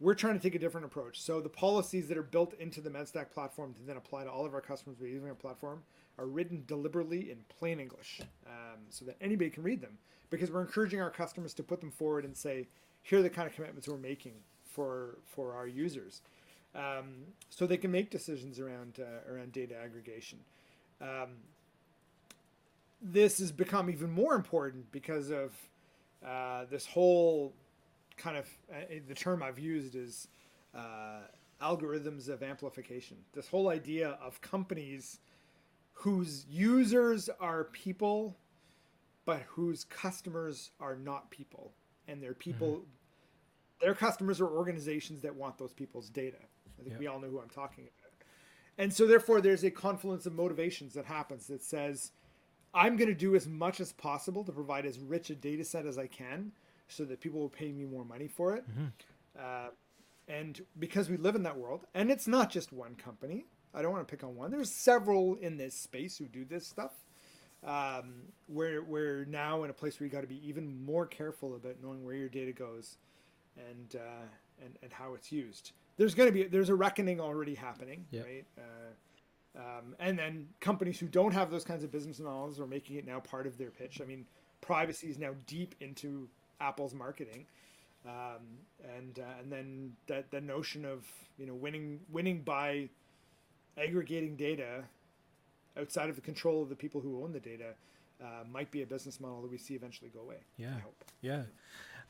We're trying to take a different approach. So the policies that are built into the MedStack platform to then apply to all of our customers using our platform are written deliberately in plain English um, so that anybody can read them because we're encouraging our customers to put them forward and say, here are the kind of commitments we're making for, for our users. Um, so they can make decisions around, uh, around data aggregation. Um, this has become even more important because of uh, this whole kind of uh, the term I've used is uh, algorithms of amplification. This whole idea of companies whose users are people, but whose customers are not people, and their people, mm-hmm. their customers are organizations that want those people's data. I think yep. we all know who I'm talking about. And so, therefore, there's a confluence of motivations that happens that says, I'm going to do as much as possible to provide as rich a data set as I can so that people will pay me more money for it. Mm-hmm. Uh, and because we live in that world, and it's not just one company, I don't want to pick on one. There's several in this space who do this stuff. Um, we're we're now in a place where you got to be even more careful about knowing where your data goes, and uh, and and how it's used. There's going to be there's a reckoning already happening, yep. right? Uh, um, and then companies who don't have those kinds of business models are making it now part of their pitch. I mean, privacy is now deep into Apple's marketing, um, and uh, and then that the notion of you know winning winning by aggregating data outside of the control of the people who own the data uh, might be a business model that we see eventually go away. Yeah. Yeah.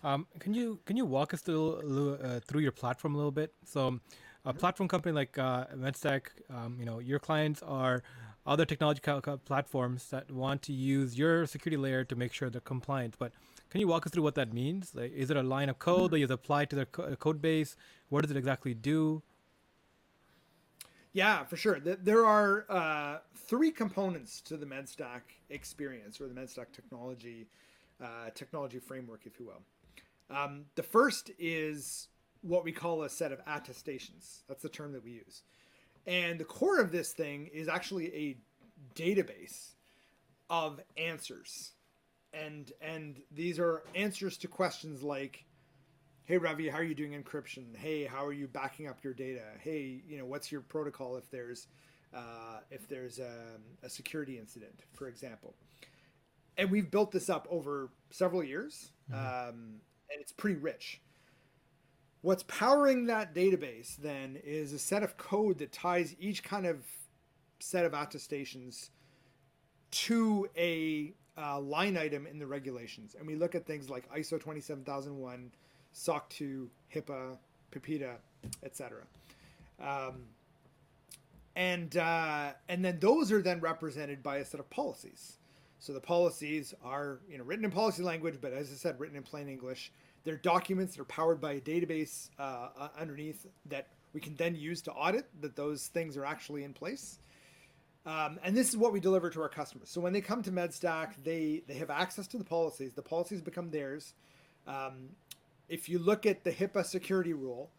Um, can you can you walk us through uh, through your platform a little bit? So, a mm-hmm. platform company like uh, MedStack, um, you know, your clients are other technology platforms that want to use your security layer to make sure they're compliant. But can you walk us through what that means? Like, is it a line of code that you apply to their co- code base? What does it exactly do? Yeah, for sure. There are uh, three components to the MedStack experience or the MedStack technology uh, technology framework, if you will. Um, the first is what we call a set of attestations. That's the term that we use. And the core of this thing is actually a database of answers. And and these are answers to questions like hey ravi how are you doing encryption? Hey how are you backing up your data? Hey you know what's your protocol if there's uh, if there's a, a, security incident for example? And we've built this up over several years mm-hmm. um, and it's pretty rich. What's powering that database then is a set of code that ties each kind of set of attestations to a uh, line item in the regulations. And we look at things like iso 27001 SOC 2, HIPAA, PIPEDA, etc. Um, and uh, and then those are then represented by a set of policies. So the policies are you know written in policy language, but as I said, written in plain English. They're documents that are powered by a database uh, uh, underneath that we can then use to audit that those things are actually in place. Um, and this is what we deliver to our customers. So when they come to MedStack, they they have access to the policies. The policies become theirs. Um, if you look at the HIPAA security rule,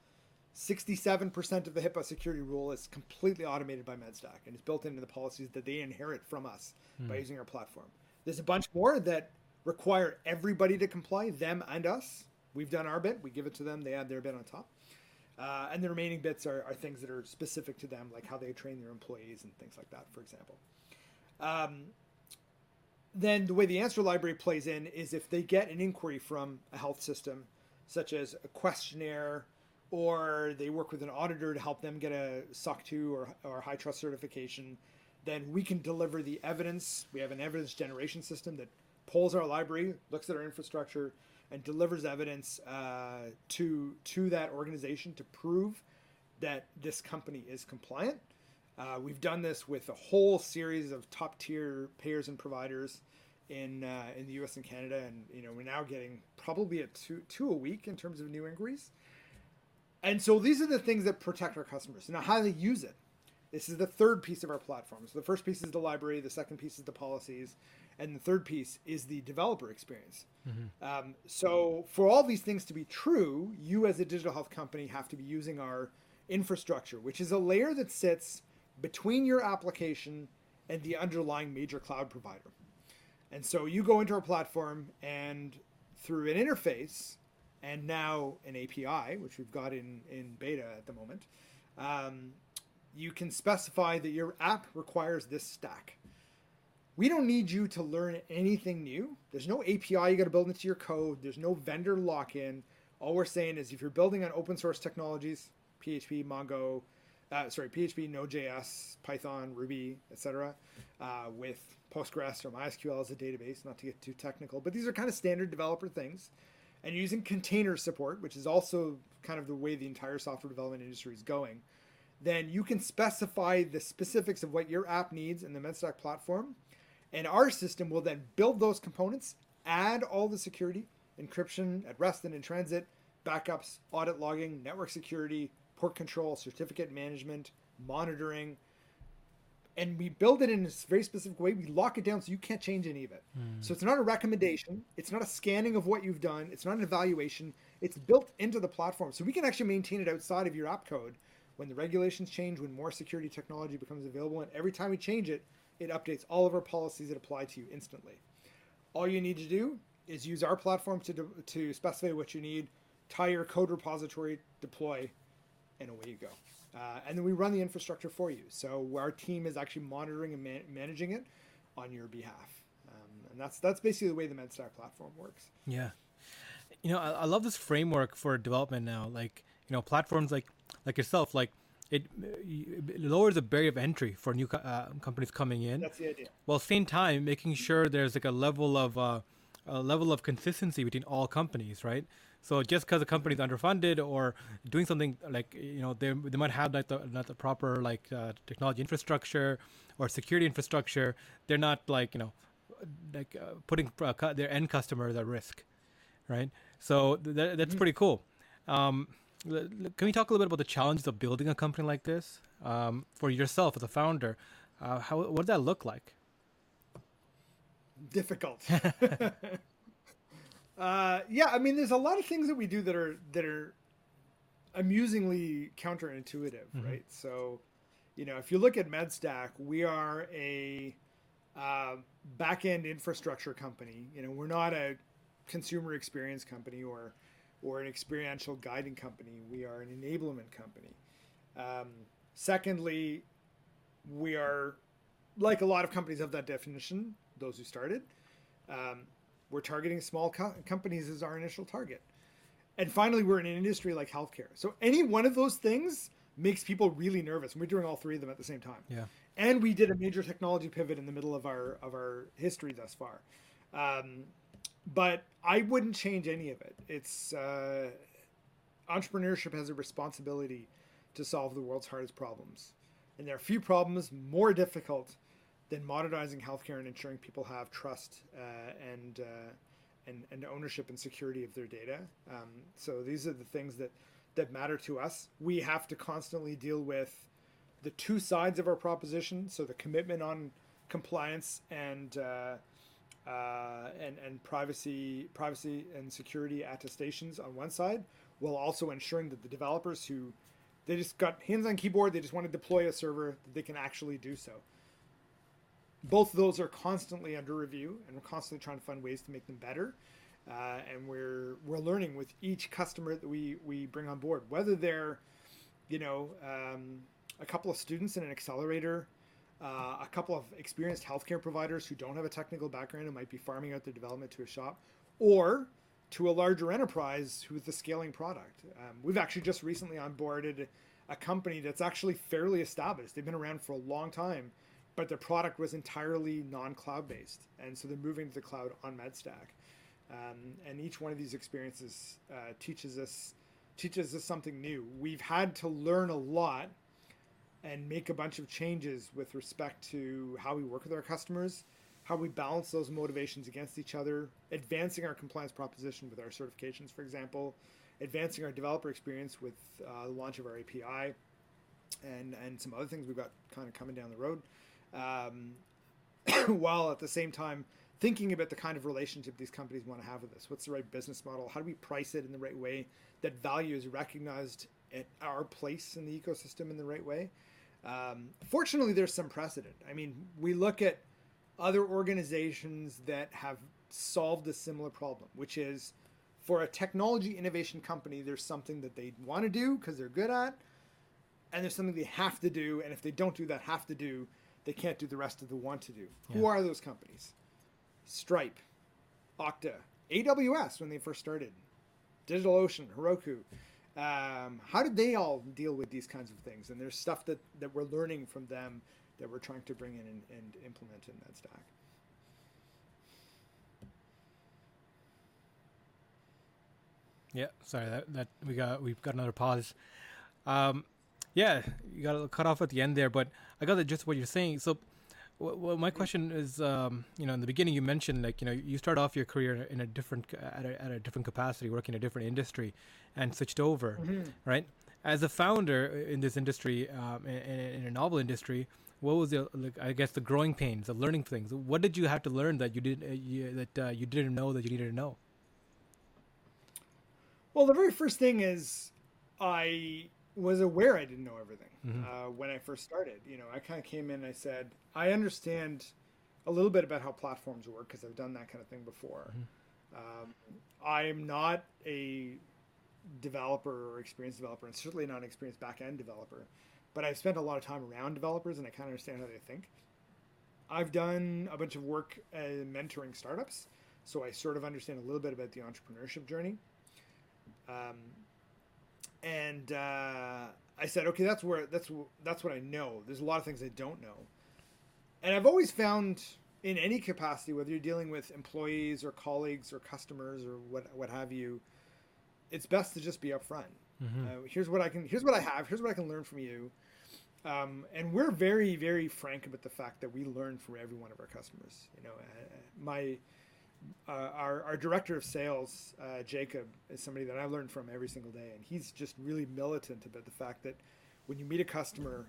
67% of the HIPAA security rule is completely automated by MedStack and it's built into the policies that they inherit from us mm. by using our platform. There's a bunch more that require everybody to comply, them and us. We've done our bit, we give it to them, they add their bit on top. Uh, and the remaining bits are, are, things that are specific to them, like how they train their employees and things like that, for example. Um, then the way the answer library plays in is if they get an inquiry from a health system such as a questionnaire, or they work with an auditor to help them get a SOC 2 or, or HITRUST certification, then we can deliver the evidence. We have an evidence generation system that pulls our library, looks at our infrastructure, and delivers evidence uh, to to that organization to prove that this company is compliant. Uh, we've done this with a whole series of top tier payers and providers in uh, in the U.S. and Canada, and you know we're now getting probably at two two a week in terms of new inquiries. And so these are the things that protect our customers. Now, how they use it. This is the third piece of our platform. So the first piece is the library, the second piece is the policies, and the third piece is the developer experience. Mm-hmm. Um, so for all these things to be true, you as a digital health company have to be using our infrastructure, which is a layer that sits between your application and the underlying major cloud provider. And so you go into our platform and through an interface and now an API, which we've got in, in beta at the moment, um, you can specify that your app requires this stack. We don't need you to learn anything new. There's no API you got to build into your code. There's no vendor lock in. All we're saying is if you're building on open source technologies, PHP, Mongo, uh, sorry, PHP, Node.js, Python, Ruby, etc., uh, with Postgres or MySQL as a database, not to get too technical, but these are kind of standard developer things. And using container support, which is also kind of the way the entire software development industry is going, then you can specify the specifics of what your app needs in the MedStack platform. And our system will then build those components, add all the security, encryption at rest and in transit, backups, audit logging, network security, port control, certificate management, monitoring, and we build it in a very specific way. We lock it down so you can't change any of it. Mm. So it's not a recommendation. It's not a scanning of what you've done. It's not an evaluation. It's built into the platform. So we can actually maintain it outside of your app code when the regulations change, when more security technology becomes available. And every time we change it, it updates all of our policies that apply to you instantly. All you need to do is use our platform to, to specify what you need, tie your code repository, deploy, and away you go. Uh, and then we run the infrastructure for you. So our team is actually monitoring and man- managing it on your behalf. Um, and that's that's basically the way the MedStack platform works. Yeah, you know, I, I, love this framework for development now. Like you know, platforms like like yourself, like it, it lowers the barrier of entry for new uh, companies coming in. That's the idea. While same time making sure there's like a level of uh, a level of consistency between all companies, right? So just because a company is underfunded or doing something like you know they, they might have like the, not the proper like uh, technology infrastructure or security infrastructure, they're not like you know like uh, putting uh, their end customers at risk, right? So th- that's mm-hmm. pretty cool. Um, can we talk a little bit about the challenges of building a company like this um, for yourself as a founder? Uh, how what does that look like? Difficult. uh, yeah, I mean, there's a lot of things that we do that are that are amusingly counterintuitive, mm-hmm. right? So, you know, if you look at MedStack, we are a uh, back-end infrastructure company. You know, we're not a consumer experience company or or an experiential guiding company. We are an enablement company. Um, secondly, we are like a lot of companies of that definition. Those who started, um, we're targeting small co- companies as our initial target. And finally, we're in an industry like healthcare. So any one of those things makes people really nervous. And we're doing all three of them at the same time. Yeah. And we did a major technology pivot in the middle of our of our history thus far. Um, but I wouldn't change any of it. It's uh, entrepreneurship has a responsibility to solve the world's hardest problems, and there are few problems more difficult than modernizing healthcare and ensuring people have trust uh, and, uh, and and ownership and security of their data. Um, so these are the things that that matter to us. We have to constantly deal with the two sides of our proposition. So the commitment on compliance and uh, uh, and and privacy privacy and security attestations on one side, while also ensuring that the developers who they just got hands on keyboard, they just want to deploy a server that they can actually do so. Both of those are constantly under review, and we're constantly trying to find ways to make them better. Uh, and we're we're learning with each customer that we we bring on board, whether they're, you know, um, a couple of students in an accelerator uh, a couple of experienced healthcare providers who don't have a technical background and might be farming out their development to a shop, or to a larger enterprise who's the scaling product. Um, we've actually just recently onboarded a company that's actually fairly established. They've been around for a long time, but their product was entirely non-cloud based, and so they're moving to the cloud on MedStack. Um, and each one of these experiences uh, teaches us teaches us something new. We've had to learn a lot and make a bunch of changes with respect to how we work with our customers, how we balance those motivations against each other, advancing our compliance proposition with our certifications, for example, advancing our developer experience with uh, the launch of our API, and and some other things we've got kind of coming down the road, um, while at the same time thinking about the kind of relationship these companies want to have with us. What's the right business model? How do we price it in the right way that value is recognized at our place in the ecosystem in the right way? Um, fortunately, there's some precedent. I mean, we look at other organizations that have solved a similar problem, which is for a technology innovation company, there's something that they want to do because they're good at, and there's something they have to do. And if they don't do that have to do, they can't do the rest of the want to do. Yeah. Who are those companies? Stripe, Okta, AWS when they first started, DigitalOcean, Heroku. Um, how did they all deal with these kinds of things? And there's stuff that, that we're learning from them that we're trying to bring in and, and implement in MedStack. Yeah, sorry that, that we got we've got another pause. Um, yeah, you got to cut off at the end there, but I got the gist of what you're saying. So well, my question is, um, you know, in the beginning you mentioned like you know you start off your career in a different at a, at a different capacity, working in a different industry, and switched over, mm-hmm. right? As a founder in this industry, um, in, in, a novel industry, what was the like, I guess the growing pains, the learning things? What did you have to learn that you did uh, you, that uh, you didn't know that you needed to know? Well, the very first thing is I was aware I didn't know everything mm-hmm. uh, when I first started. You know, I kind of came in and I said, I understand a little bit about how platforms work because I've done that kind of thing before. Mm-hmm. Um, I am not a developer or experienced developer, and certainly not an experienced back end developer, but I've spent a lot of time around developers and I kind of understand how they think. I've done a bunch of work uh, mentoring startups, so I sort of understand a little bit about the entrepreneurship journey. Um, and uh, I said, okay, that's where that's that's what I know. There's a lot of things I don't know, and I've always found in any capacity, whether you're dealing with employees or colleagues or customers or what what have you, it's best to just be upfront. Mm-hmm. Uh, here's what I can. Here's what I have. Here's what I can learn from you. Um, and we're very, very frank about the fact that we learn from every one of our customers. You know, uh, my uh, our, our director of sales, uh, Jacob, is somebody that I learn from every single day, and he's just really militant about the fact that when you meet a customer,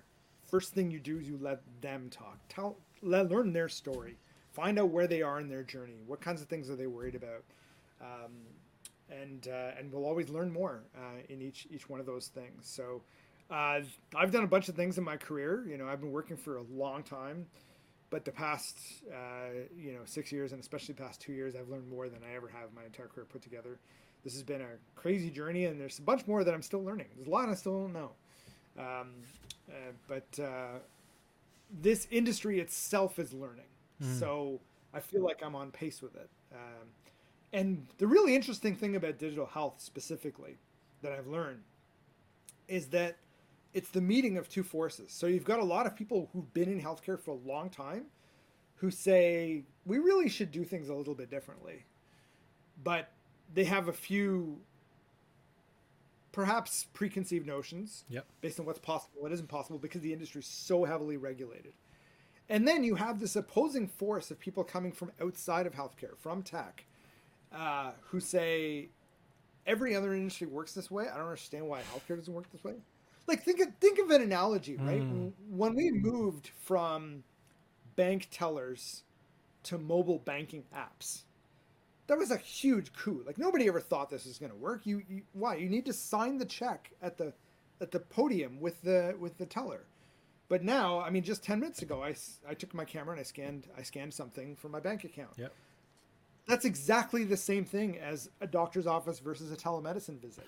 first thing you do is you let them talk, tell, let, learn their story, find out where they are in their journey, what kinds of things are they worried about, um, and uh, and we'll always learn more uh, in each each one of those things. So. Uh, I've done a bunch of things in my career. You know, I've been working for a long time but the past uh, you know six years and especially the past two years i've learned more than i ever have my entire career put together. This has been a crazy journey and there's a bunch more that i'm still learning. There's a lot i still don't know. Um, uh, but uh, this industry itself is learning. Mm. so i feel like i'm on pace with it. Um, and the really interesting thing about digital health specifically that i've learned is that it's the meeting of two forces. So you've got a lot of people who've been in healthcare for a long time who say we really should do things a little bit differently. But they have a few perhaps preconceived notions yep. based on what's possible, what isn't possible, because the industry is so heavily regulated. And then you have this opposing force of people coming from outside of healthcare, from tech, uh, who say every other industry works this way. I don't understand why healthcare doesn't work this way like think of think of an analogy, right? Mm. When we moved from bank tellers to mobile banking apps, that was a huge coup. Like nobody ever thought this was going to work. You, you why? You need to sign the check at the at the podium with the with the teller. But now, I mean, just ten minutes ago, I, I took my camera and I scanned I scanned something from my bank account. Yep. That's exactly the same thing as a doctor's office versus a telemedicine visit.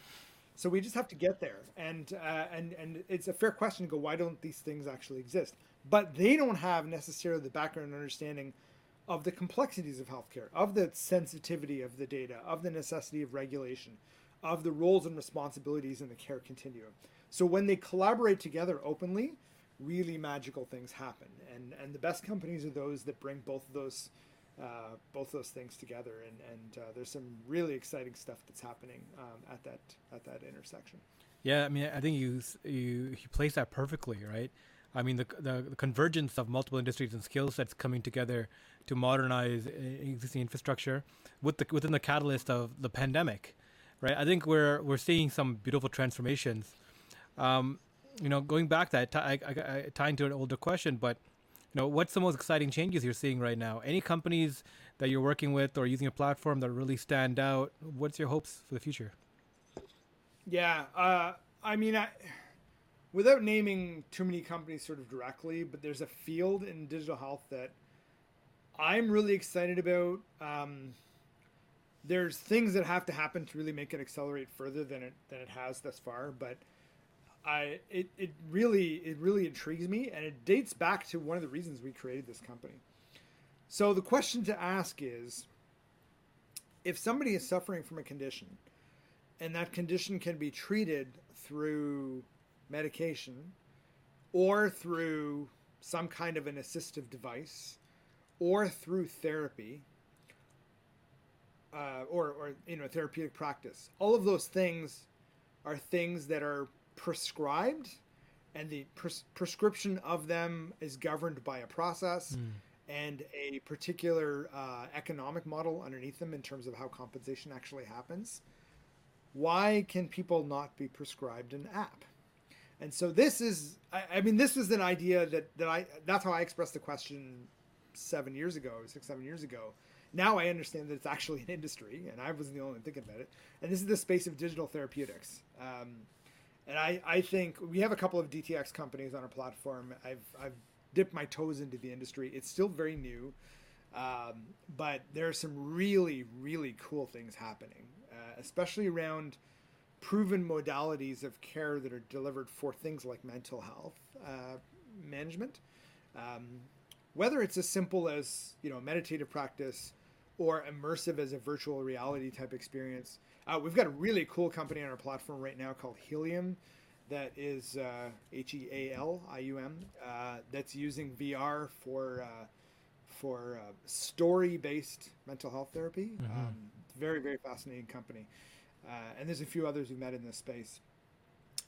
So we just have to get there, and uh, and and it's a fair question to go. Why don't these things actually exist? But they don't have necessarily the background understanding of the complexities of healthcare, of the sensitivity of the data, of the necessity of regulation, of the roles and responsibilities in the care continuum. So when they collaborate together openly, really magical things happen. And and the best companies are those that bring both of those uh, both those things together, and and uh, there's some really exciting stuff that's happening um, at that at that intersection. Yeah, I mean, I think you you place that perfectly, right? I mean, the, the, the convergence of multiple industries and skill sets coming together to modernize existing infrastructure with the, within the catalyst of the pandemic, right? I think we're we're seeing some beautiful transformations. Um, you know, going back that I, I, I, tying to an older question, but know, what's the most exciting changes you're seeing right now? Any companies that you're working with or using a platform that really stand out? What's your hopes for the future? Yeah, uh, I mean, I, without naming too many companies sort of directly, but there's a field in digital health that I'm really excited about. Um, there's things that have to happen to really make it accelerate further than it than it has thus far, but I it, it really it really intrigues me and it dates back to one of the reasons we created this company. So the question to ask is if somebody is suffering from a condition and that condition can be treated through medication or through some kind of an assistive device or through therapy uh, or, or you know therapeutic practice all of those things are things that are prescribed and the pres- prescription of them is governed by a process mm. and a particular uh, economic model underneath them in terms of how compensation actually happens why can people not be prescribed an app and so this is I, I mean this was an idea that that i that's how i expressed the question seven years ago six seven years ago now I understand that it's actually an industry, and I wasn't the only one thinking about it. And this is the space of digital therapeutics. Um, and I, I think we have a couple of DTX companies on our platform. I've, I've dipped my toes into the industry. It's still very new, um, but there are some really, really cool things happening, uh, especially around proven modalities of care that are delivered for things like mental health uh, management. Um, whether it's as simple as you know meditative practice or immersive as a virtual reality type experience uh, we've got a really cool company on our platform right now called Healium that is uh, H E A L I U M uh, that's using VR for uh, for uh, story-based mental health therapy. Mm-hmm. Um, very very fascinating company, uh, and there's a few others we met in this space.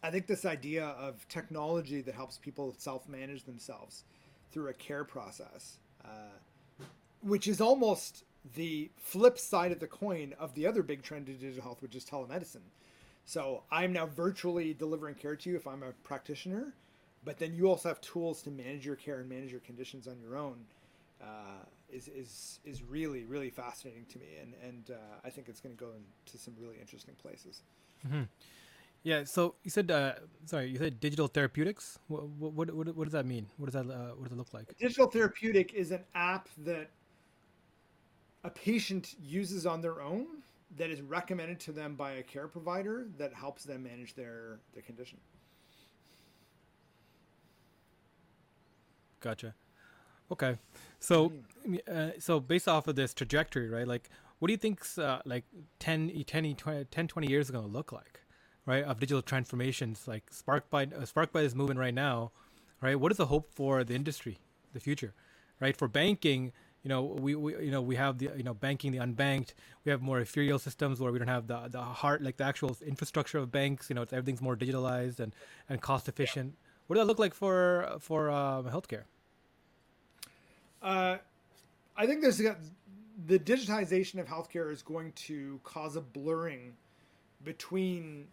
I think this idea of technology that helps people self-manage themselves through a care process, uh, which is almost the flip side of the coin of the other big trend in digital health, which is telemedicine. So I'm now virtually delivering care to you if I'm a practitioner, but then you also have tools to manage your care and manage your conditions on your own. Uh, is is is really really fascinating to me, and and uh, I think it's going to go into some really interesting places. Mm-hmm. Yeah. So you said, uh, sorry, you said digital therapeutics. What what what, what does that mean? What does that uh, what does it look like? Digital therapeutic is an app that a patient uses on their own that is recommended to them by a care provider that helps them manage their their condition. Gotcha. Okay. So, uh, so based off of this trajectory, right? Like, what do you think's uh, like 10, 10, 20, 10, 20 years is going to look like, right? Of digital transformations, like sparked by uh, sparked by this movement right now, right? What is the hope for the industry, the future, right? For banking, you know, we, we you know we have the you know banking the unbanked. We have more ethereal systems where we don't have the the heart like the actual infrastructure of banks. You know, everything's more digitalized and and cost efficient. Yeah. What does that look like for for uh, healthcare? Uh, I think there's the digitization of healthcare is going to cause a blurring between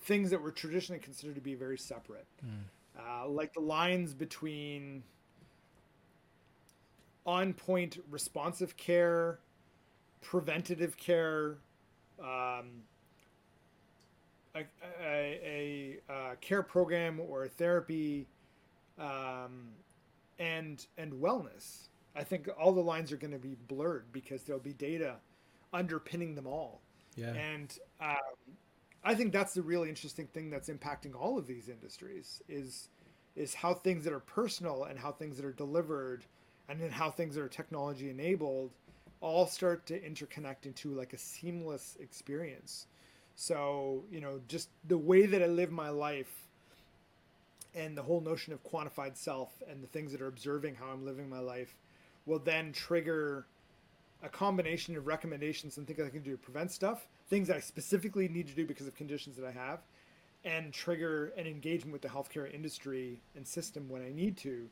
things that were traditionally considered to be very separate, mm. uh, like the lines between on-point responsive care, preventative care, um, a, a, a, a, care program or therapy. Um, and and wellness. I think all the lines are going to be blurred because there'll be data underpinning them all. Yeah. And um, I think that's the really interesting thing that's impacting all of these industries is is how things that are personal and how things that are delivered and then how things are technology enabled all start to interconnect into like a seamless experience. So, you know, just the way that I live my life and the whole notion of quantified self and the things that are observing how I'm living my life will then trigger a combination of recommendations and things I can do to prevent stuff, things I specifically need to do because of conditions that I have, and trigger an engagement with the healthcare industry and system when I need to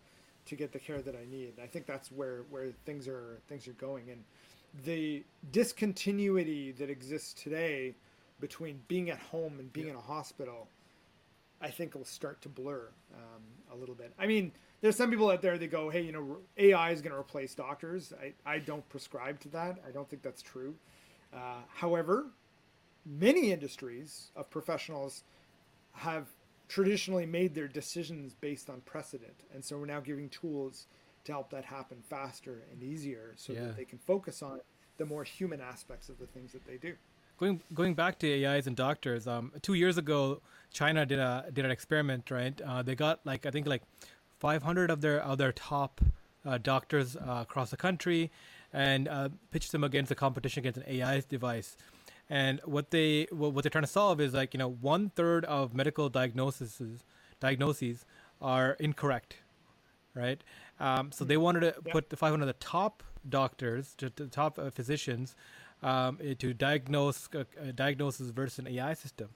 to get the care that I need. I think that's where where things are things are going and the discontinuity that exists today between being at home and being yeah. in a hospital I think will start to blur um, a little bit. I mean, there's some people out there that go, hey, you know, AI is going to replace doctors. I, I don't prescribe to that. I don't think that's true. Uh, however, many industries of professionals have traditionally made their decisions based on precedent. And so we're now giving tools to help that happen faster and easier so yeah. that they can focus on the more human aspects of the things that they do going going back to AIs and doctors, um, two years ago, China did a did an experiment, right? Uh, they got like I think like 500 of their of their top uh, doctors uh, across the country, and uh, pitched them against a competition against an AI device. And what they what, they're trying to solve is like you know one third of medical diagnoses diagnoses are incorrect, right? Um, so they wanted to put the 500 of the top doctors, to, the top uh, physicians, um, eh, to diagnose uh, uh, diagnosis versus an AI system.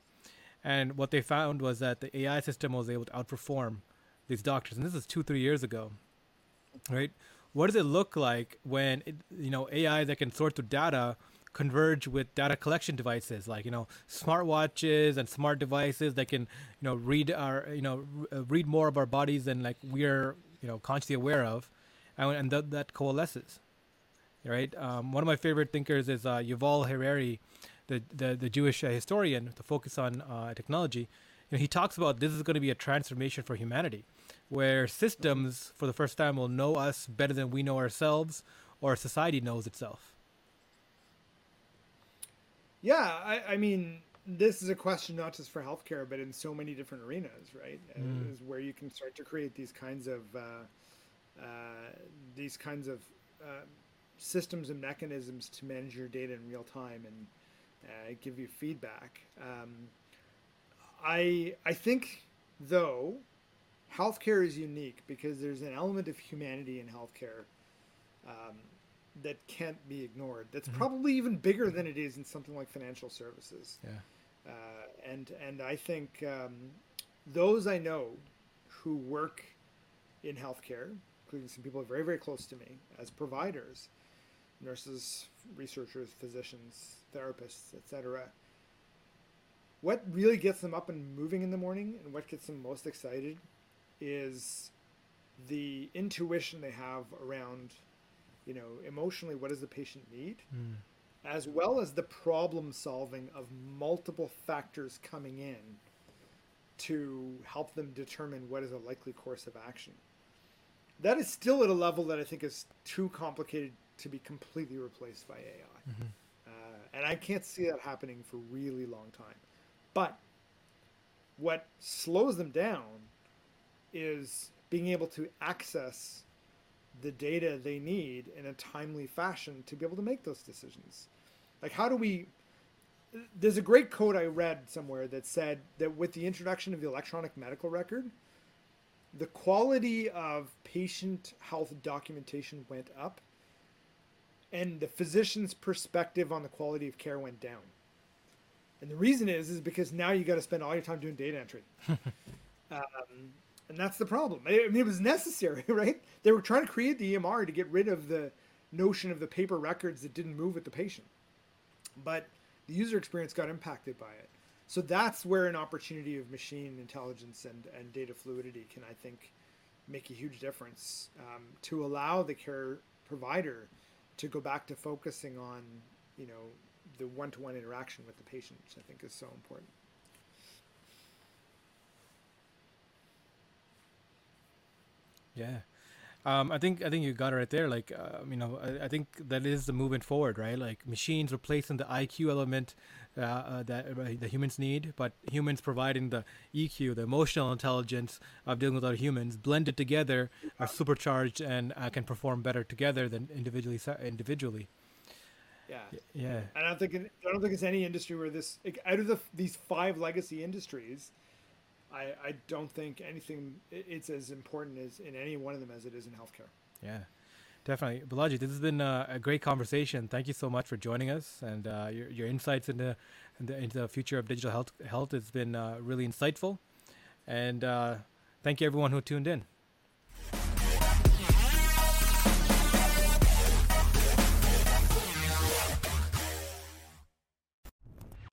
And what they found was that the AI system was able to outperform these doctors. And this is two, three years ago, right? What does it look like when it, you know AI that can sort through data converge with data collection devices like you know smartwatches and smart devices that can you know read our you know uh, read more of our bodies than like we're you know consciously aware of, and, and th- that coalesces right? Um, one of my favorite thinkers is uh, Yuval Harari, the, the, the Jewish uh, historian, to focus on uh, technology. You know, he talks about this is going to be a transformation for humanity, where systems, for the first time, will know us better than we know ourselves, or society knows itself. Yeah, I, I mean, this is a question not just for healthcare, but in so many different arenas, right? Mm. Is where you can start to create these kinds of uh, uh, these kinds of uh, systems and mechanisms to manage your data in real time and uh, give you feedback. Um, I I think though healthcare is unique because there's an element of humanity in healthcare um, that can't be ignored. That's mm-hmm. probably even bigger than it is in something like financial services. Yeah. Uh, and and I think um, those I know who work in healthcare, including some people very very close to me as providers, nurses, researchers, physicians, therapists, etc. What really gets them up and moving in the morning, and what gets them most excited, is the intuition they have around, you know, emotionally, what does the patient need, mm. as well as the problem solving of multiple factors coming in to help them determine what is a likely course of action. That is still at a level that I think is too complicated to be completely replaced by AI. Mm-hmm. Uh, and I can't see that happening for a really long time. But what slows them down is being able to access the data they need in a timely fashion to be able to make those decisions. Like, how do we? There's a great quote I read somewhere that said that with the introduction of the electronic medical record, the quality of patient health documentation went up and the physician's perspective on the quality of care went down. And the reason is is because now you got to spend all your time doing data entry. um, and that's the problem. I mean, it was necessary, right? They were trying to create the EMR to get rid of the notion of the paper records that didn't move with the patient, but the user experience got impacted by it. So that's where an opportunity of machine intelligence and, and data fluidity can, I think, make a huge difference um, to allow the care provider to go back to focusing on, you know, the one-to-one interaction with the patient, which I think is so important. Yeah. Um, I think I think you got it right there. Like, uh, you know, I, I, think that is the movement forward, right? Like machines replacing the IQ element uh, uh, that uh, the humans need, but humans providing the EQ, the emotional intelligence of dealing with other humans, blended together, are supercharged and uh, can perform better together than individually. Individually. Yeah. Yeah. I don't think I don't think it's any industry where this out of the, these five legacy industries I, I don't think anything it's as important as in any one of them as it is in healthcare. Yeah, definitely. Balaji, this has been uh, a great conversation. Thank you so much for joining us and uh, your, your insights into, into, into the future of digital health health has been uh, really insightful. And uh, thank you everyone who tuned in.